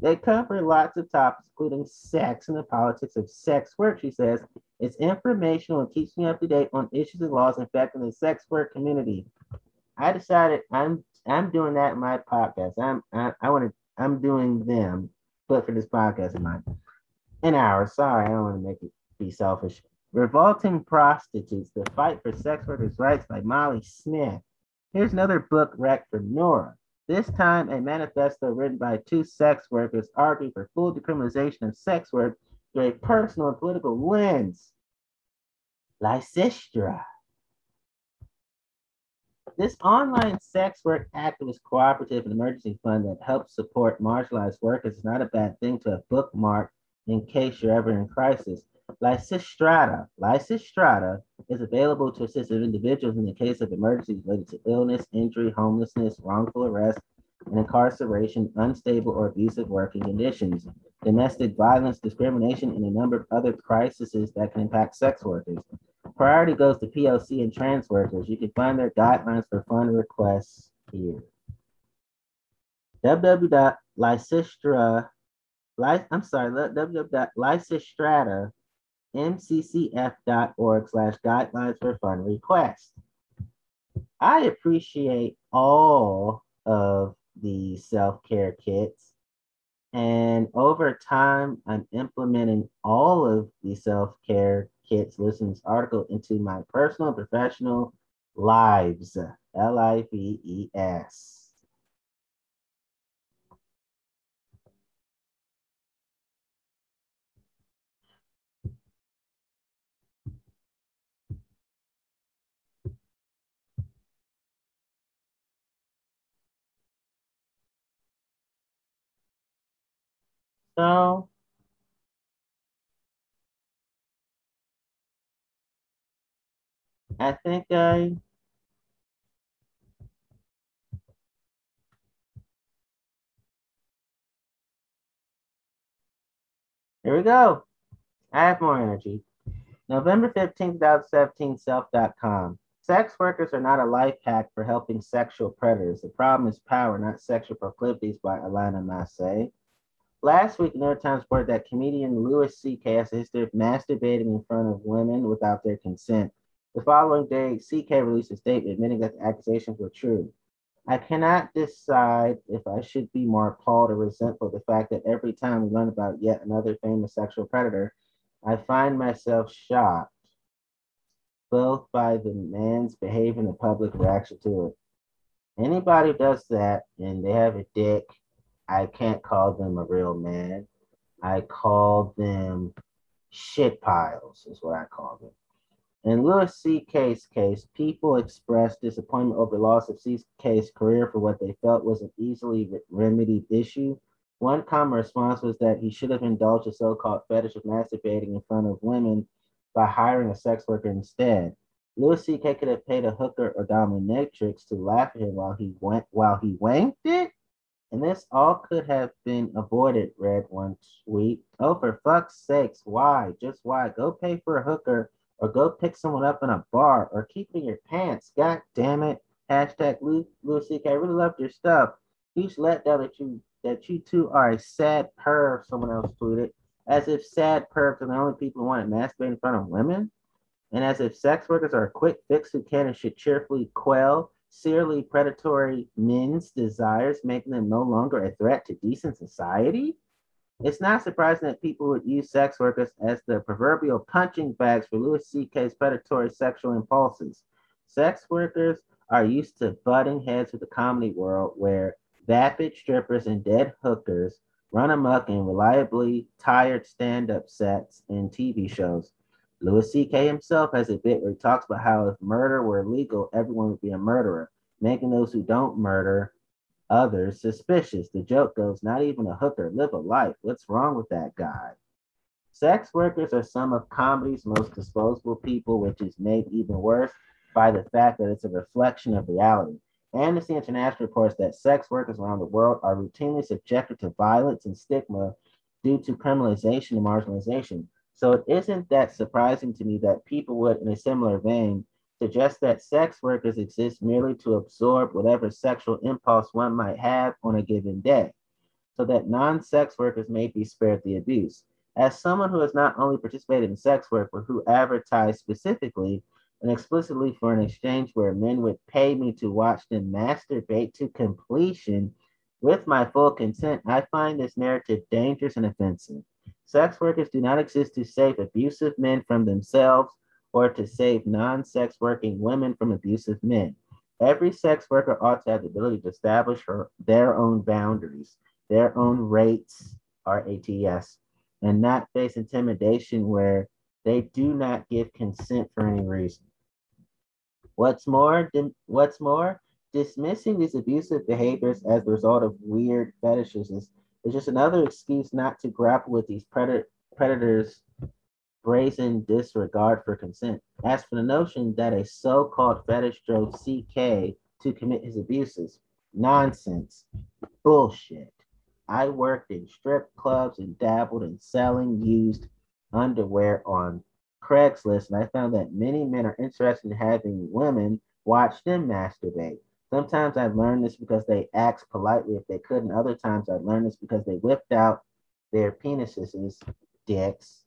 They cover lots of topics, including sex and the politics of sex work, she says. It's informational and keeps me up to date on issues and laws affecting the sex work community. I decided I'm I'm doing that in my podcast. I'm I, I want to I'm doing them, but for this podcast of mine. An hour. Sorry, I don't want to make it be selfish. Revolting Prostitutes: The Fight for Sex Workers' Rights by Molly Smith. Here's another book rec for Nora. This time, a manifesto written by two sex workers arguing for full decriminalization of sex work through a personal and political lens. Lysistra. This online sex work activist cooperative and emergency fund that helps support marginalized workers is not a bad thing to have bookmarked in case you're ever in crisis. Lysistrata, Lysistrata is available to assist individuals in the case of emergencies related to illness, injury, homelessness, wrongful arrest, and incarceration, unstable or abusive working conditions, domestic violence, discrimination, and a number of other crises that can impact sex workers. Priority goes to POC and trans workers. You can find their guidelines for fund requests here. www.lysistra, I'm sorry, www.lysistrata mccf.org slash guidelines for fund requests. I appreciate all of the self-care kits. And over time, I'm implementing all of the self-care kits listed in this article into my personal and professional lives. L-I-V-E-S. So I think I Here we go. I have more energy. November 15, 2017, self.com. Sex workers are not a life hack for helping sexual predators. The problem is power, not sexual proclivities by Alana Massey. Last week, the New York Times reported that comedian Louis C.K. has a history of masturbating in front of women without their consent. The following day, C.K. released a statement admitting that the accusations were true. I cannot decide if I should be more appalled or resentful the fact that every time we learn about yet another famous sexual predator, I find myself shocked both by the man's behavior and the public reaction to it. Anybody who does that and they have a dick, I can't call them a real man. I call them shit piles, is what I call them. In Louis C.K.'s case, people expressed disappointment over loss of C. C.K.'s career for what they felt was an easily remedied issue. One common response was that he should have indulged a so-called fetish of masturbating in front of women by hiring a sex worker instead. Louis C.K. could have paid a hooker or dominatrix to laugh at him while he went while he wanked it, and this all could have been avoided. Read one tweet. Oh, for fuck's sakes, why? Just why? Go pay for a hooker or go pick someone up in a bar or keep in your pants. God damn it. Hashtag Louis C.K. I really loved your stuff. Huge letdown that you that you two are a sad perv, someone else tweeted. As if sad pervs are the only people who want to masturbate in front of women. And as if sex workers are a quick fix who can and should cheerfully quell serially predatory men's desires, making them no longer a threat to decent society. It's not surprising that people would use sex workers as the proverbial punching bags for Louis C.K.'s predatory sexual impulses. Sex workers are used to butting heads with the comedy world where vapid strippers and dead hookers run amok in reliably tired stand-up sets and TV shows. Louis C.K. himself has a bit where he talks about how if murder were legal, everyone would be a murderer, making those who don't murder others suspicious. The joke goes, not even a hooker, live a life. What's wrong with that guy? Sex workers are some of comedy's most disposable people, which is made even worse by the fact that it's a reflection of reality. Amnesty International reports that sex workers around the world are routinely subjected to violence and stigma due to criminalization and marginalization. So it isn't that surprising to me that people would, in a similar vein, suggest that sex workers exist merely to absorb whatever sexual impulse one might have on a given day, so that non sex workers may be spared the abuse. As someone who has not only participated in sex work, but who advertised specifically and explicitly for an exchange where men would pay me to watch them masturbate to completion with my full consent, I find this narrative dangerous and offensive. Sex workers do not exist to save abusive men from themselves or to save non sex working women from abusive men. Every sex worker ought to have the ability to establish her, their own boundaries, their own rates, RATS, and not face intimidation where they do not give consent for any reason. What's more, what's more, dismissing these abusive behaviors as the result of weird fetishes is, is just another excuse not to grapple with these predator, predators brazen disregard for consent. As for the notion that a so called fetish drove CK to commit his abuses, nonsense, bullshit. I worked in strip clubs and dabbled in selling used underwear on Craigslist, and I found that many men are interested in having women watch them masturbate. Sometimes I've learned this because they asked politely if they could, and other times I've learned this because they whipped out their penises, dicks,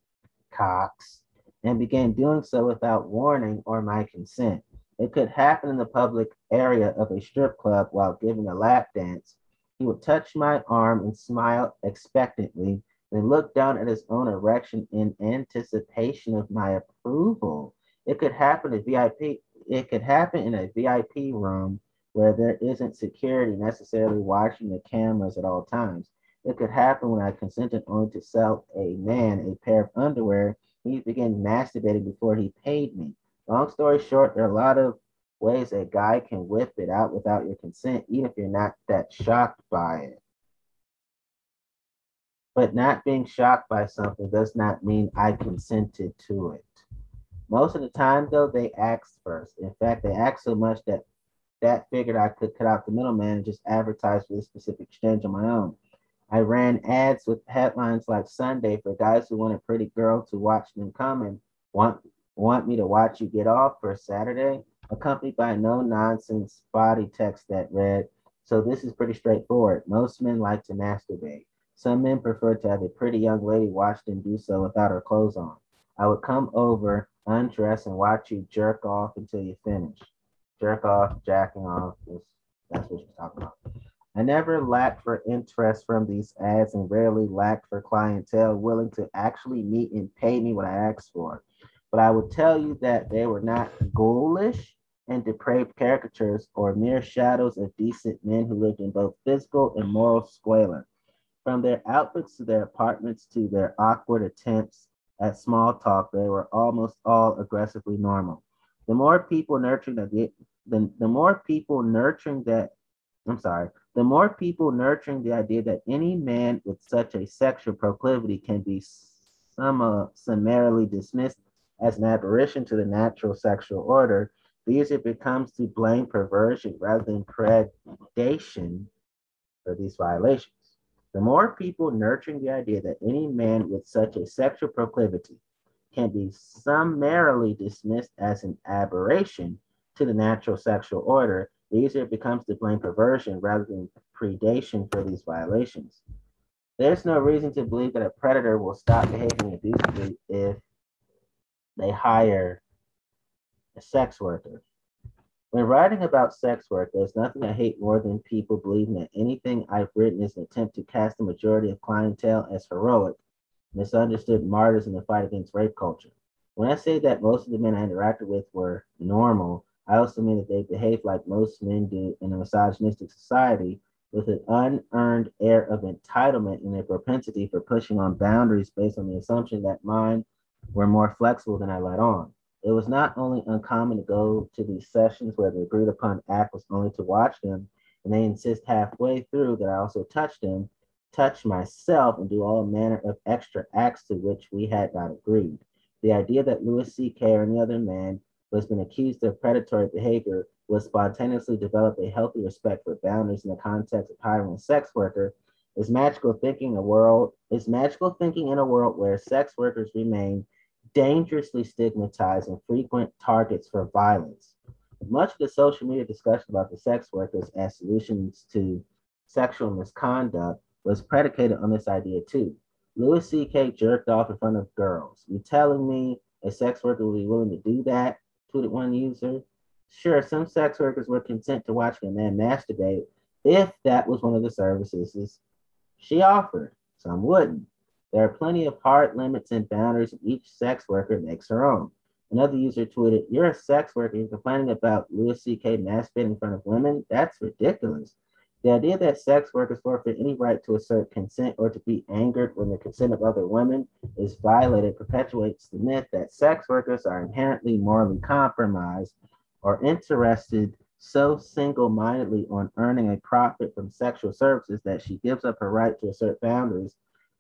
cocks, and began doing so without warning or my consent. It could happen in the public area of a strip club while giving a lap dance. He would touch my arm and smile expectantly, then look down at his own erection in anticipation of my approval. It could happen at VIP. It could happen in a VIP room where there isn't security necessarily watching the cameras at all times. It could happen when I consented only to sell a man a pair of underwear. He began masturbating before he paid me. Long story short, there are a lot of ways a guy can whip it out without your consent, even if you're not that shocked by it. But not being shocked by something does not mean I consented to it. Most of the time, though, they asked first. In fact, they asked so much that that figured I could cut out the middleman and just advertise for this specific exchange on my own. I ran ads with headlines like Sunday for guys who want a pretty girl to watch them come and want want me to watch you get off for Saturday, accompanied by no nonsense body text that read, so this is pretty straightforward. Most men like to masturbate. Some men prefer to have a pretty young lady watch them do so without her clothes on. I would come over, undress, and watch you jerk off until you finish. Jerk off, jacking off, just That's what she's talking about. I never lacked for interest from these ads and rarely lacked for clientele willing to actually meet and pay me what I asked for. But I would tell you that they were not ghoulish and depraved caricatures or mere shadows of decent men who lived in both physical and moral squalor. From their outfits to their apartments to their awkward attempts at small talk, they were almost all aggressively normal. The more people nurturing the, the, the more people nurturing that, I'm sorry, the more people nurturing the idea that any man with such a sexual proclivity can be uh, summarily dismissed as an aberration to the natural sexual order, the easier it becomes to blame perversion rather than predation for these violations. The more people nurturing the idea that any man with such a sexual proclivity can be summarily dismissed as an aberration to the natural sexual order, the easier it becomes to blame perversion rather than predation for these violations. There's no reason to believe that a predator will stop behaving abusively if they hire a sex worker. When writing about sex work, there's nothing I hate more than people believing that anything I've written is an attempt to cast the majority of clientele as heroic, misunderstood martyrs in the fight against rape culture. When I say that most of the men I interacted with were normal, I also mean that they behaved like most men do in a misogynistic society with an unearned air of entitlement and a propensity for pushing on boundaries based on the assumption that mine were more flexible than I let on. It was not only uncommon to go to these sessions where the agreed upon act was only to watch them, and they insist halfway through that I also touch them, touch myself, and do all manner of extra acts to which we had not agreed. The idea that Louis C.K. or any other man who has been accused of predatory behavior will spontaneously develop a healthy respect for boundaries in the context of hiring a sex worker is magical thinking a world is magical thinking in a world where sex workers remain dangerously stigmatized and frequent targets for violence. Much of the social media discussion about the sex workers as solutions to sexual misconduct was predicated on this idea too. Louis C.K. jerked off in front of girls. You telling me a sex worker would be willing to do that? One user. Sure, some sex workers would consent to watching a man masturbate if that was one of the services she offered. Some wouldn't. There are plenty of hard limits and boundaries, each sex worker makes her own. Another user tweeted, You're a sex worker, you're complaining about Louis C.K. masturbating in front of women? That's ridiculous. The idea that sex workers forfeit any right to assert consent or to be angered when the consent of other women is violated perpetuates the myth that sex workers are inherently morally compromised or interested so single mindedly on earning a profit from sexual services that she gives up her right to assert boundaries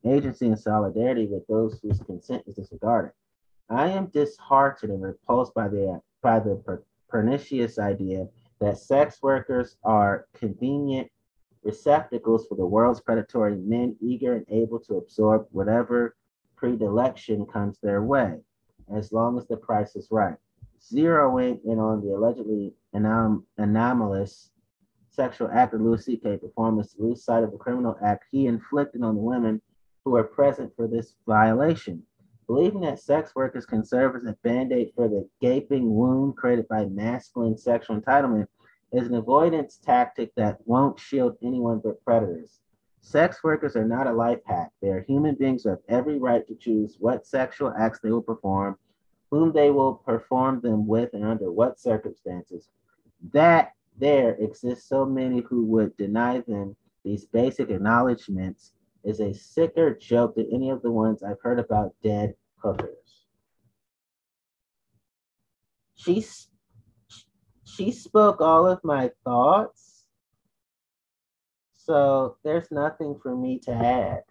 agency and solidarity with those whose consent is disregarded. I am disheartened and repulsed by the by the per- pernicious idea that sex workers are convenient receptacles for the world's predatory men, eager and able to absorb whatever predilection comes their way, as long as the price is right. Zeroing in on the allegedly anom- anomalous sexual act of Louis C.K. performed to lose sight of the criminal act he inflicted on the women who are present for this violation. Believing that sex workers can serve as a band aid for the gaping wound created by masculine sexual entitlement is an avoidance tactic that won't shield anyone but predators. Sex workers are not a life hack. They are human beings who have every right to choose what sexual acts they will perform, whom they will perform them with, and under what circumstances. That there exists so many who would deny them these basic acknowledgments is a sicker joke than any of the ones I've heard about dead hookers. She, she spoke all of my thoughts, so there's nothing for me to add.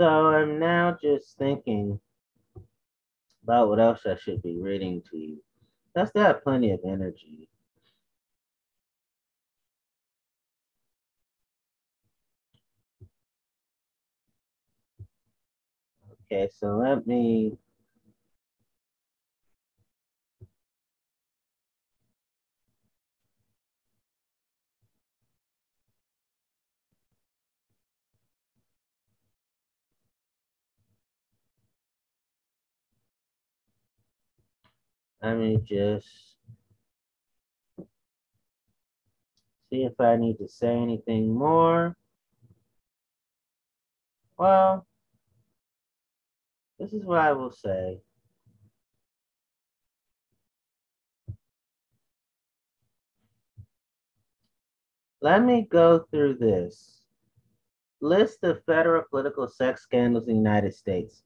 So I'm now just thinking about what else I should be reading to you. I still have plenty of energy. Okay, so let me let me just see if I need to say anything more. Well, this is what I will say. Let me go through this. List of federal political sex scandals in the United States.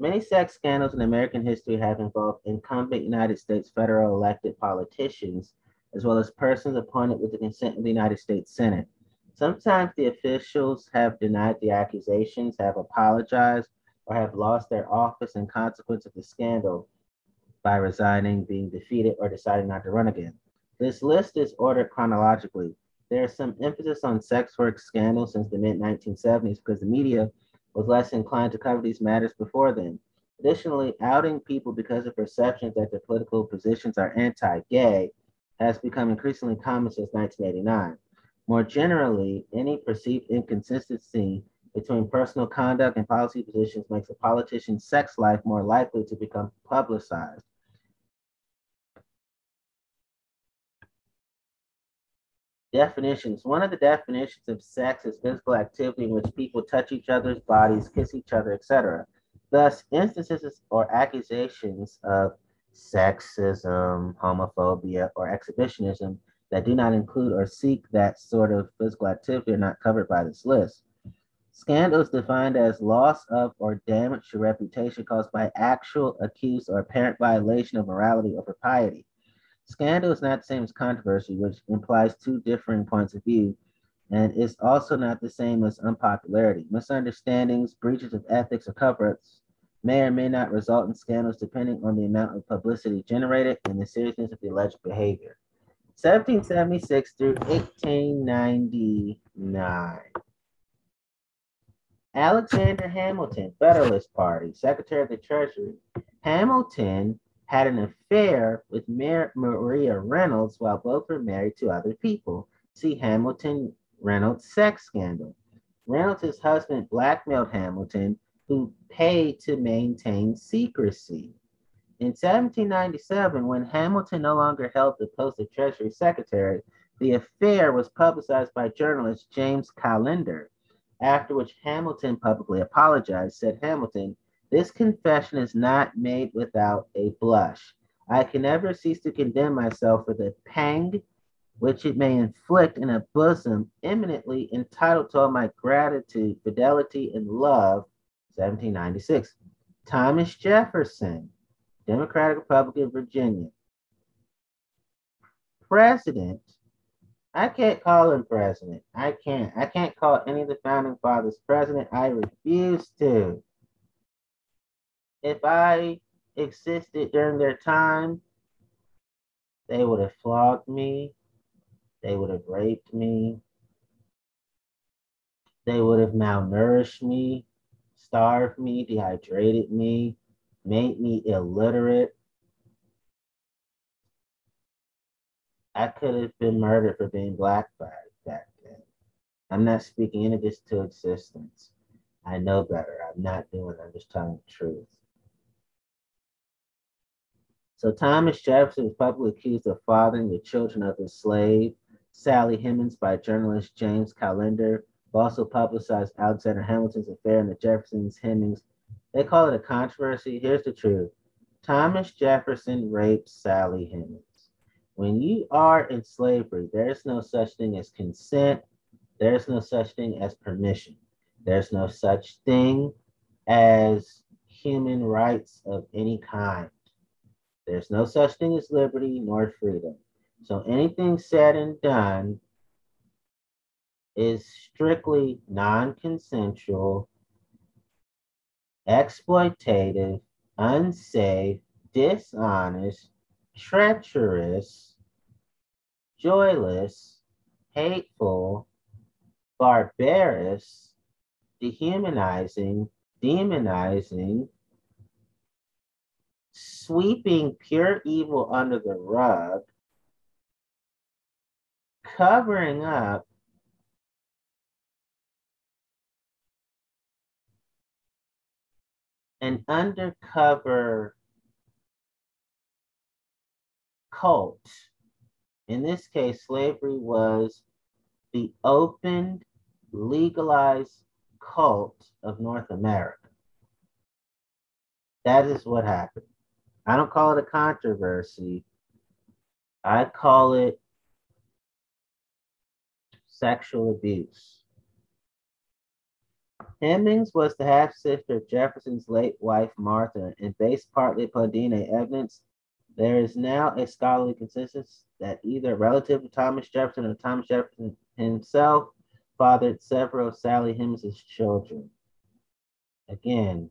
Many sex scandals in American history have involved incumbent United States federal elected politicians, as well as persons appointed with the consent of the United States Senate. Sometimes the officials have denied the accusations, have apologized, or have lost their office in consequence of the scandal by resigning, being defeated, or deciding not to run again. This list is ordered chronologically. There is some emphasis on sex work scandals since the mid 1970s because the media was less inclined to cover these matters before then. Additionally, outing people because of perceptions that their political positions are anti gay has become increasingly common since 1989. More generally, any perceived inconsistency between personal conduct and policy positions makes a politician's sex life more likely to become publicized. Definitions. One of the definitions of sex is physical activity in which people touch each other's bodies, kiss each other, etc. Thus, instances or accusations of sexism, homophobia, or exhibitionism that do not include or seek that sort of physical activity are not covered by this list. Scandal is defined as loss of or damage to reputation caused by actual, accused, or apparent violation of morality or propriety. Scandal is not the same as controversy, which implies two differing points of view, and is also not the same as unpopularity. Misunderstandings, breaches of ethics, or cover-ups may or may not result in scandals depending on the amount of publicity generated and the seriousness of the alleged behavior. 1776 through 1899. Alexander Hamilton, Federalist Party, Secretary of the Treasury. Hamilton had an affair with Maria Reynolds while both were married to other people. See Hamilton Reynolds sex scandal. Reynolds' husband blackmailed Hamilton, who paid to maintain secrecy. In 1797, when Hamilton no longer held the post of Treasury Secretary, the affair was publicized by journalist James Callender, after which Hamilton publicly apologized, said Hamilton, this confession is not made without a blush. I can never cease to condemn myself for the pang which it may inflict in a bosom eminently entitled to all my gratitude, fidelity, and love. 1796. Thomas Jefferson, Democratic Republic of Virginia. President. I can't call him president. I can't. I can't call any of the founding fathers president. I refuse to if I existed during their time, they would have flogged me, they would have raped me, they would have malnourished me, starved me, dehydrated me, made me illiterate. I could have been murdered for being black back then. I'm not speaking any of this to existence. I know better. I'm not doing. I'm just telling the truth. So Thomas Jefferson was publicly accused of fathering the children of his slave, Sally Hemings, by journalist James Callender, who also publicized Alexander Hamilton's affair and the Jefferson's Hemings. They call it a controversy. Here's the truth. Thomas Jefferson raped Sally Hemings. When you are in slavery, there's no such thing as consent. There's no such thing as permission. There's no such thing as human rights of any kind. There's no such thing as liberty nor freedom. So anything said and done is strictly non consensual, exploitative, unsafe, dishonest, treacherous, joyless, hateful, barbarous, dehumanizing, demonizing, sweeping pure evil under the rug, covering up an undercover cult. In this case, slavery was the opened, legalized cult of North America. That is what happened. I don't call it a controversy. I call it sexual abuse. Hemings was the half sister of Jefferson's late wife, Martha, and based partly upon DNA evidence, there is now a scholarly consensus that either relative of Thomas Jefferson or Thomas Jefferson himself fathered several of Sally Hemings' children. Again,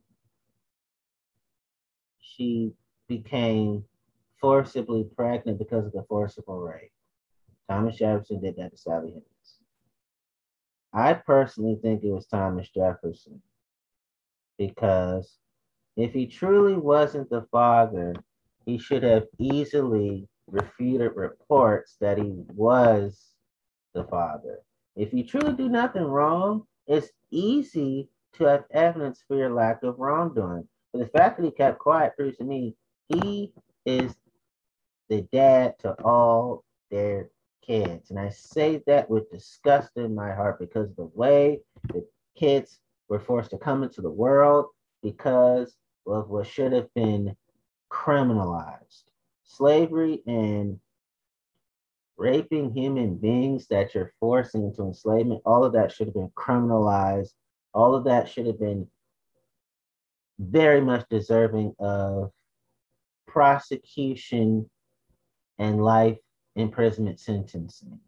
she became forcibly pregnant because of the forcible rape. Thomas Jefferson did that to Sally Hemings. I personally think it was Thomas Jefferson because if he truly wasn't the father, he should have easily refuted reports that he was the father. If you truly do nothing wrong, it's easy to have evidence for your lack of wrongdoing. But the fact that he kept quiet proves to me he is the dad to all their kids. And I say that with disgust in my heart because the way the kids were forced to come into the world because of what should have been criminalized. Slavery and raping human beings that you're forcing into enslavement, all of that should have been criminalized. All of that should have been very much deserving of prosecution and life imprisonment sentencing.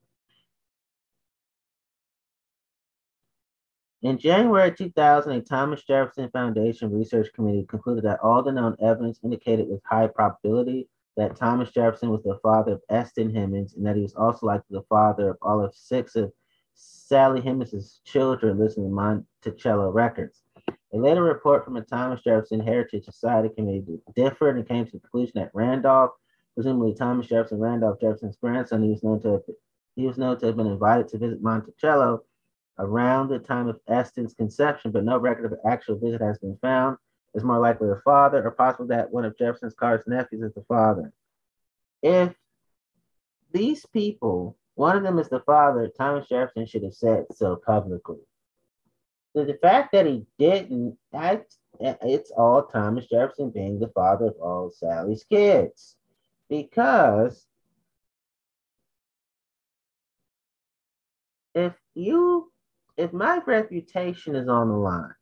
In January 2000, a Thomas Jefferson Foundation research committee concluded that all the known evidence indicated with high probability that Thomas Jefferson was the father of Eston Hemings and that he was also likely the father of all of six of Sally Hemings' children listed in Monticello records. A later report from the Thomas Jefferson Heritage Society Committee differed and came to the conclusion that Randolph presumably Thomas Jefferson Randolph Jefferson's grandson. He was known to have, he was known to have been invited to visit Monticello around the time of Eston's conception, but no record of an actual visit has been found. It's more likely the father, or possibly that one of Jefferson's Carter's nephews is the father. If these people, one of them is the father, Thomas Jefferson should have said so publicly. The fact that he didn't, that's it's all Thomas Jefferson being the father of all Sally's kids. Because if you if my reputation is on the line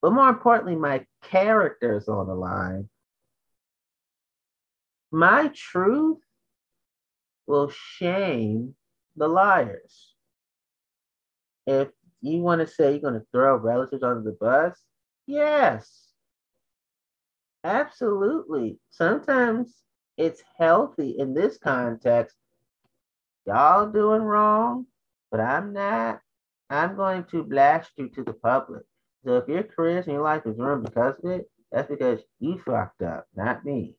but more importantly my character is on the line my truth will shame the liars. If you want to say you're going to throw relatives under the bus yes absolutely sometimes it's healthy in this context. Y'all doing wrong, but I'm not. I'm going to blast you to the public. So if your career and your life is ruined because of it, that's because you fucked up, not me.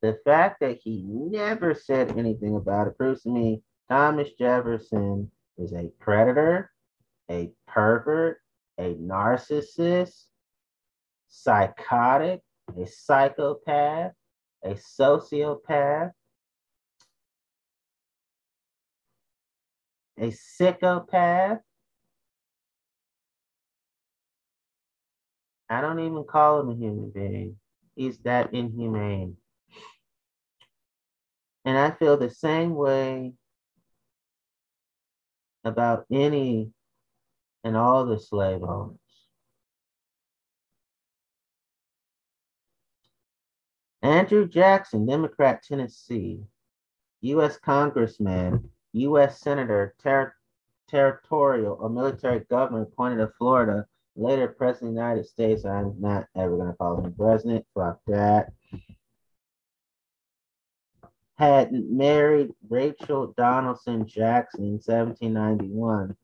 The fact that he never said anything about it proves to me Thomas Jefferson is a predator, a pervert, a narcissist, psychotic, a psychopath, a sociopath, a psychopath. I don't even call him a human being. He's that inhumane. And I feel the same way about any and all the slave owners. Andrew Jackson, Democrat, Tennessee, U.S. Congressman, U.S. Senator, ter- territorial or military governor appointed of Florida, later President of the United States. I'm not ever going to call him president. Fuck that. Had married Rachel Donaldson Jackson in 1791.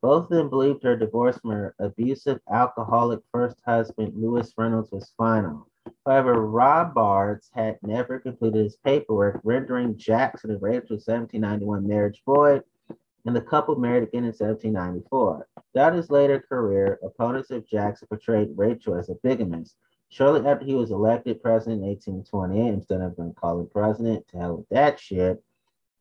Both of them believed her divorce from her abusive, alcoholic first husband, Lewis Reynolds, was final. However, Robards had never completed his paperwork, rendering Jackson and Rachel's 1791 marriage void, and the couple married again in 1794. Throughout his later career, opponents of Jackson portrayed Rachel as a bigamist. Shortly after he was elected president in 1828, instead of being called president, to hell with that shit,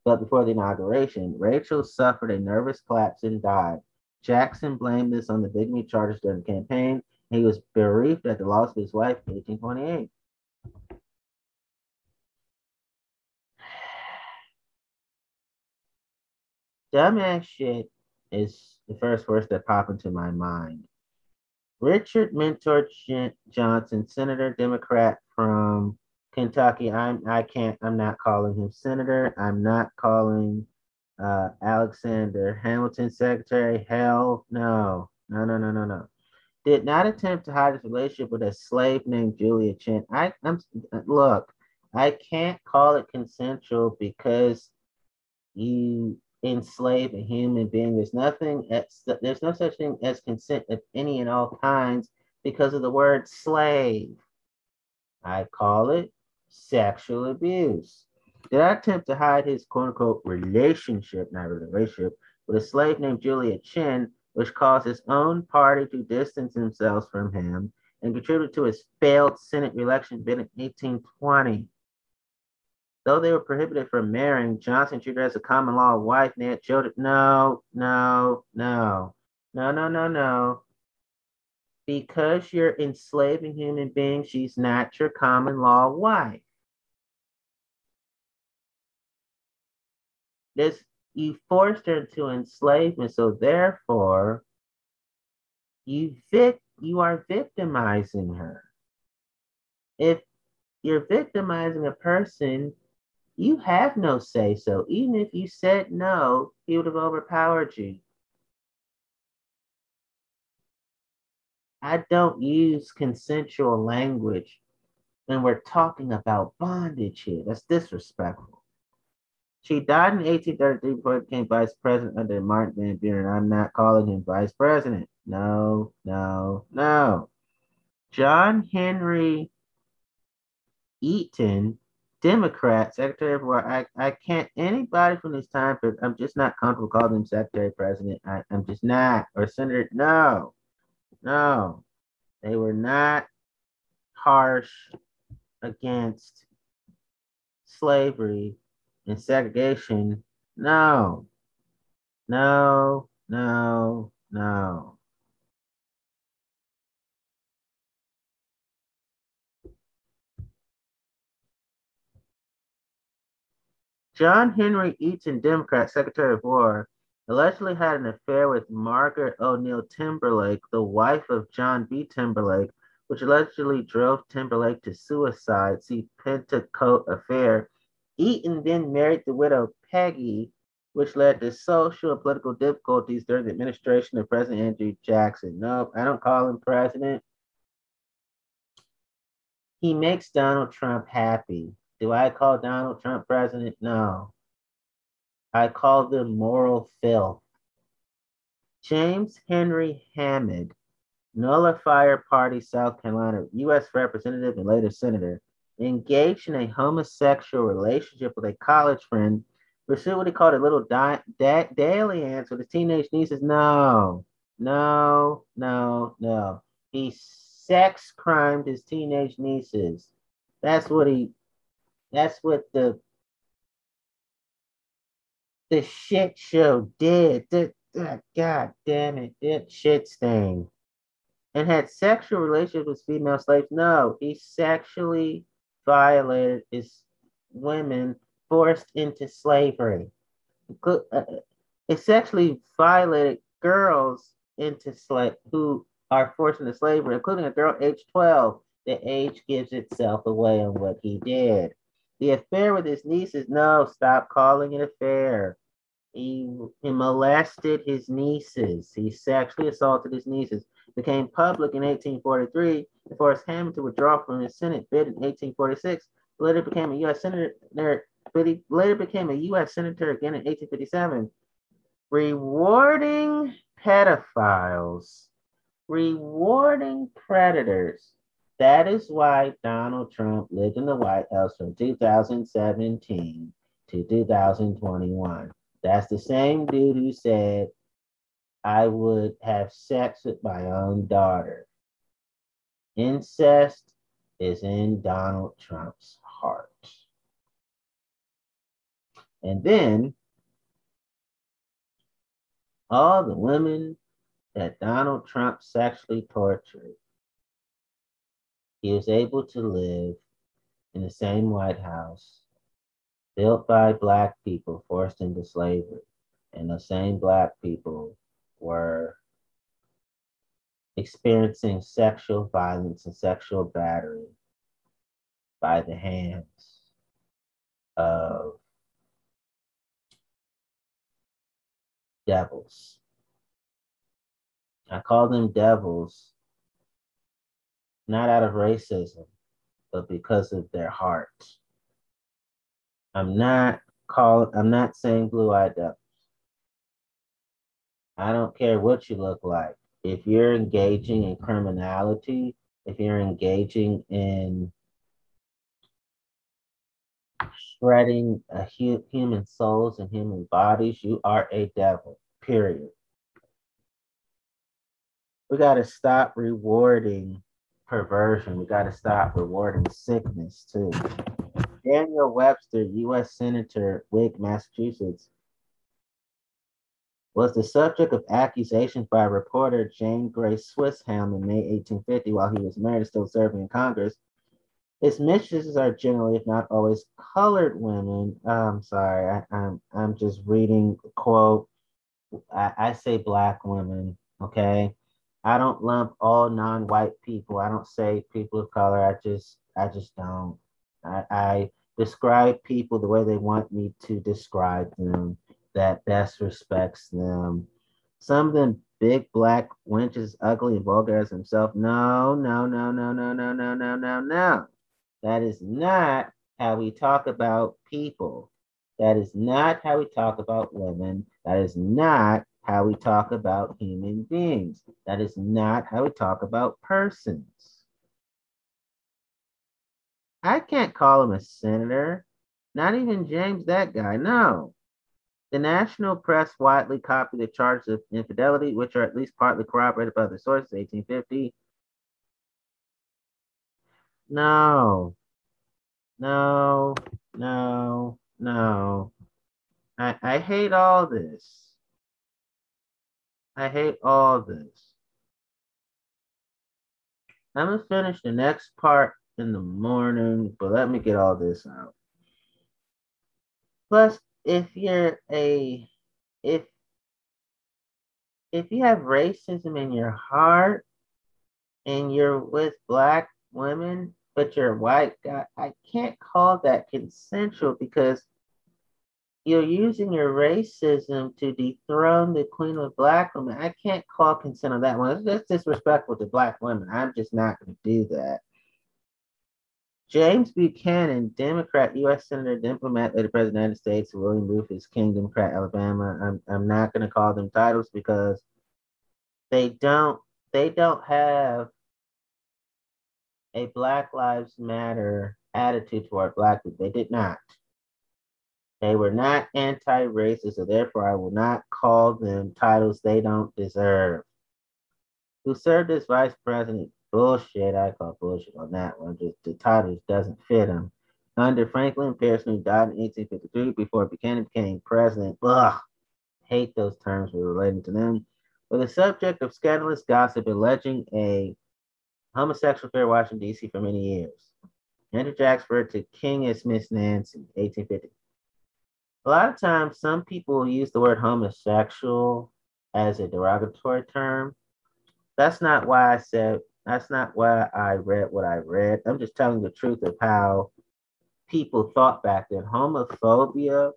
but before the inauguration, Rachel suffered a nervous collapse and died. Jackson blamed this on the bigamy charges during the campaign. He was bereaved at the loss of his wife in 1828. Dumbass shit is the first words that pop into my mind. Richard Mentor Johnson, Senator, Democrat from Kentucky. I'm I can't I'm not calling him senator. I'm not calling uh, Alexander Hamilton secretary. Hell no. No, no, no, no, no. Did not attempt to hide his relationship with a slave named Julia Chinn. I I'm look, I can't call it consensual because you enslave a human being. There's nothing there's no such thing as consent of any and all kinds because of the word slave. I call it sexual abuse. Did I attempt to hide his quote unquote relationship, not relationship, with a slave named Julia Chinn, which caused his own party to distance themselves from him and contributed to his failed Senate reelection bid in 1820. Though they were prohibited from marrying, Johnson treated her as a common law wife and they had children. No, no, no, no, no, no, no because you're enslaving human beings, she's not your common law wife. This you forced her to enslavement, so therefore you vic you are victimizing her. If you're victimizing a person, you have no say so. Even if you said no, he would have overpowered you. I don't use consensual language when we're talking about bondage here. That's disrespectful. She died in 1833 before became vice president under Martin Van Buren. I'm not calling him vice president. No, no, no. John Henry Eaton, Democrat, Secretary of War. I, I can't, anybody from this time, but I'm just not comfortable calling him Secretary President. I, I'm just not. Or Senator. No. No, they were not harsh against slavery and segregation. No, no, no, no. John Henry Eaton, Democrat, Secretary of War, allegedly had an affair with Margaret O'Neill Timberlake, the wife of John B. Timberlake, which allegedly drove Timberlake to suicide. See Petticoat Affair. Eaton then married the widow Peggy, which led to social and political difficulties during the administration of President Andrew Jackson. Nope, I don't call him president. He makes Donald Trump happy. Do I call Donald Trump president? No. I call them moral filth. James Henry Hammond, Nullifier Party, South Carolina, U.S. Representative and later Senator, engaged in a homosexual relationship with a college friend, pursued what he called a little di- da- dalliance with his teenage nieces. No, no, no, no. He sex crimed his teenage nieces. That's what he, that's what the the shit show did. The, the, God damn it, that shit stain. And had sexual relations with female slaves. No, he sexually violated his women forced into slavery. Uh, he sexually violated girls into slave who are forced into slavery, including a girl age 12. The age gives itself away on what he did. The affair with his nieces, no, stop calling it affair. He, he molested his nieces. He sexually assaulted his nieces. Became public in 1843 and forced Hammond to withdraw from his Senate bid in 1846. Later became a U.S. senator, but he later became a U.S. senator again in 1857. Rewarding pedophiles, rewarding predators. That is why Donald Trump lived in the White House from 2017 to 2021. That's the same dude who said, I would have sex with my own daughter. Incest is in Donald Trump's heart. And then all the women that Donald Trump sexually tortured, he was able to live in the same White House built by Black people forced into slavery. And the same Black people were experiencing sexual violence and sexual battery by the hands of devils. I call them devils not out of racism, but because of their heart. I'm not call I'm not saying blue-eyed devils. I don't care what you look like. If you're engaging in criminality, if you're engaging in shredding hu- human souls and human bodies, you are a devil, period. We got to stop rewarding perversion. We got to stop rewarding sickness too. Daniel Webster, U.S. Senator, Whig, Massachusetts, was the subject of accusations by reporter Jane Grace Swisshelm in May 1850 while he was married still serving in Congress. His mistresses are generally, if not always, colored women. I'm sorry, I, am I'm, I'm just reading quote. I, I say black women, okay? I don't lump all non-white people. I don't say people of color. I just I just don't. I, I describe people the way they want me to describe them that best respects them. Some of them big black wenches, ugly and vulgar as himself. No, no, no, no, no, no, no, no, no, no. That is not how we talk about people. That is not how we talk about women. That is not how we talk about human beings. That is not how we talk about persons. I can't call him a senator. Not even James, that guy. No. The national press widely copied the charges of infidelity, which are at least partly corroborated by other sources, 1850. No, no, no, no. I, I hate all this. I hate all this. I'm gonna finish the next part in the morning, but let me get all this out. Plus, if you're a if if you have racism in your heart and you're with black women, but you're a white guy, I can't call that consensual because you're using your racism to dethrone the queen of black women. I can't call consent on that one. That's disrespectful to black women. I'm just not going to do that. James Buchanan, Democrat, U.S. Senator, diplomat, later President of the United States, William Rufus King, Democrat, Alabama. I'm, I'm not going to call them titles because they don't they don't have a Black Lives Matter attitude toward Black people. They did not. They were not anti-racist, so therefore I will not call them titles they don't deserve. Who served as vice president bullshit. I call bullshit on that one. Just the title doesn't fit him. Under Franklin Pierson, who died in 1853 before Buchanan became president. Ugh, hate those terms relating to them. For the subject of scandalous gossip alleging a homosexual affair in Washington, D.C. for many years. Andrew Jacksford to King as Miss Nancy, 1850. A lot of times, some people use the word homosexual as a derogatory term. That's not why I said that's not why I read what I read. I'm just telling the truth of how people thought back then. Homophobia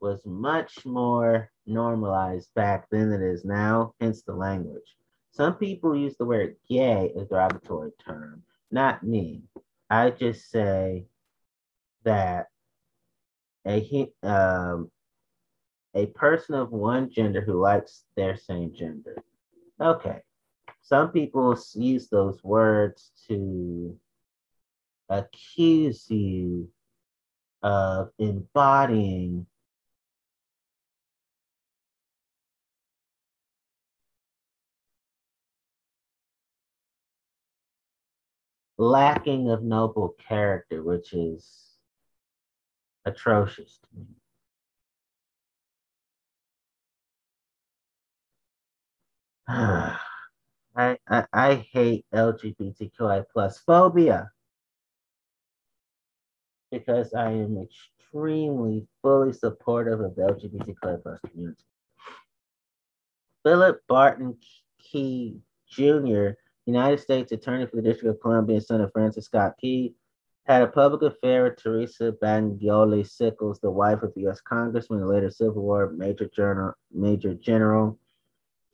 was much more normalized back then than it is now, hence the language. Some people use the word gay as a derogatory term, not me. I just say that a um, a person of one gender who likes their same gender. Okay. Some people use those words to accuse you of embodying lacking of noble character, which is atrocious to me. I, I, I hate LGBTQI plus phobia because I am extremely fully supportive of the LGBTQI plus community. Philip Barton Key Jr., United States Attorney for the District of Columbia, son of Francis Scott Key, had a public affair with Teresa Bagioli Sickles, the wife of U.S. Congressman and later Civil War Major General, Major General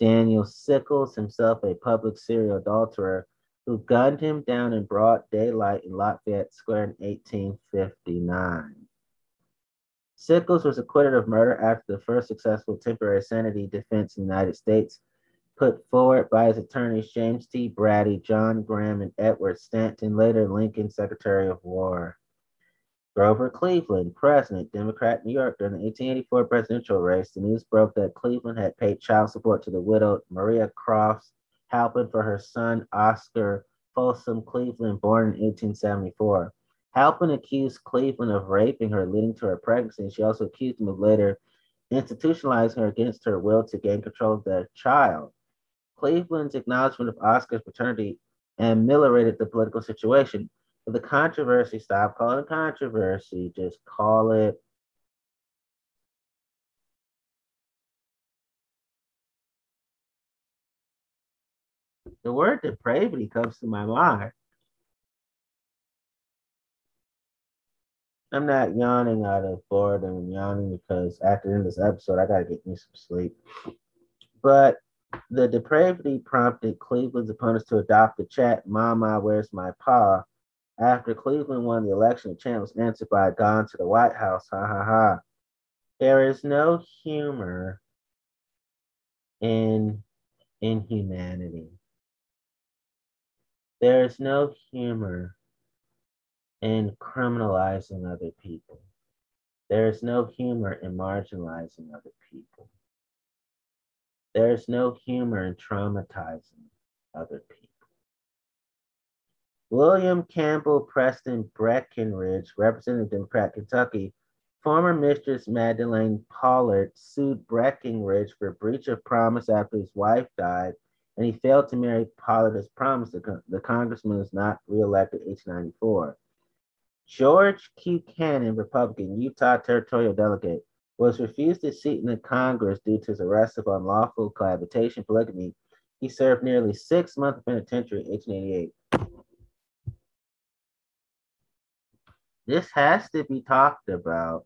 Daniel Sickles, himself a public serial adulterer, who gunned him down in broad daylight in Lafayette Square in 1859. Sickles was acquitted of murder after the first successful temporary sanity defense in the United States, put forward by his attorneys James T. Brady, John Graham, and Edward Stanton, later Lincoln Secretary of War. Grover Cleveland, president, Democrat, New York, during the 1884 presidential race, the news broke that Cleveland had paid child support to the widowed Maria Crofts Halpin for her son Oscar Folsom Cleveland, born in 1874. Halpin accused Cleveland of raping her, leading to her pregnancy, and she also accused him of later institutionalizing her against her will to gain control of their child. Cleveland's acknowledgement of Oscar's paternity ameliorated the political situation But the controversy, stop calling it controversy, just call it the word depravity comes to my mind. I'm not yawning out of boredom. I'm yawning because after this episode, I gotta get me some sleep. But the depravity prompted Cleveland's opponents to adopt the chat, Mama, where's my pa? After Cleveland won the election, the chant was answered by Gone to the White House. Ha ha ha. There is no humor in inhumanity. There is no humor in criminalizing other people. There is no humor in marginalizing other people. There is no humor in traumatizing other people. William Campbell Preston Breckinridge, Representative Democrat Kentucky, former mistress Madeleine Pollard sued Breckinridge for breach of promise after his wife died, and he failed to marry Pollard as promised. The, the congressman was not reelected in 1894. George Q. Cannon, Republican, Utah Territorial Delegate, was refused a seat in the Congress due to his arrest of unlawful cohabitation polygamy. He served nearly six months penitentiary in 1888. This has to be talked about.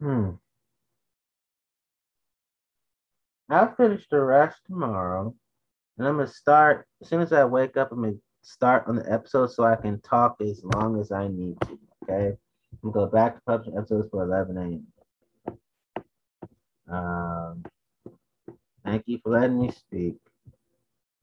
Hmm. I'll finish the rest tomorrow. And I'm gonna start as soon as I wake up, I'm gonna start on the episode so I can talk as long as I need to. Okay. We go back to publishing episodes for 11 a.m. Um, thank you for letting me speak.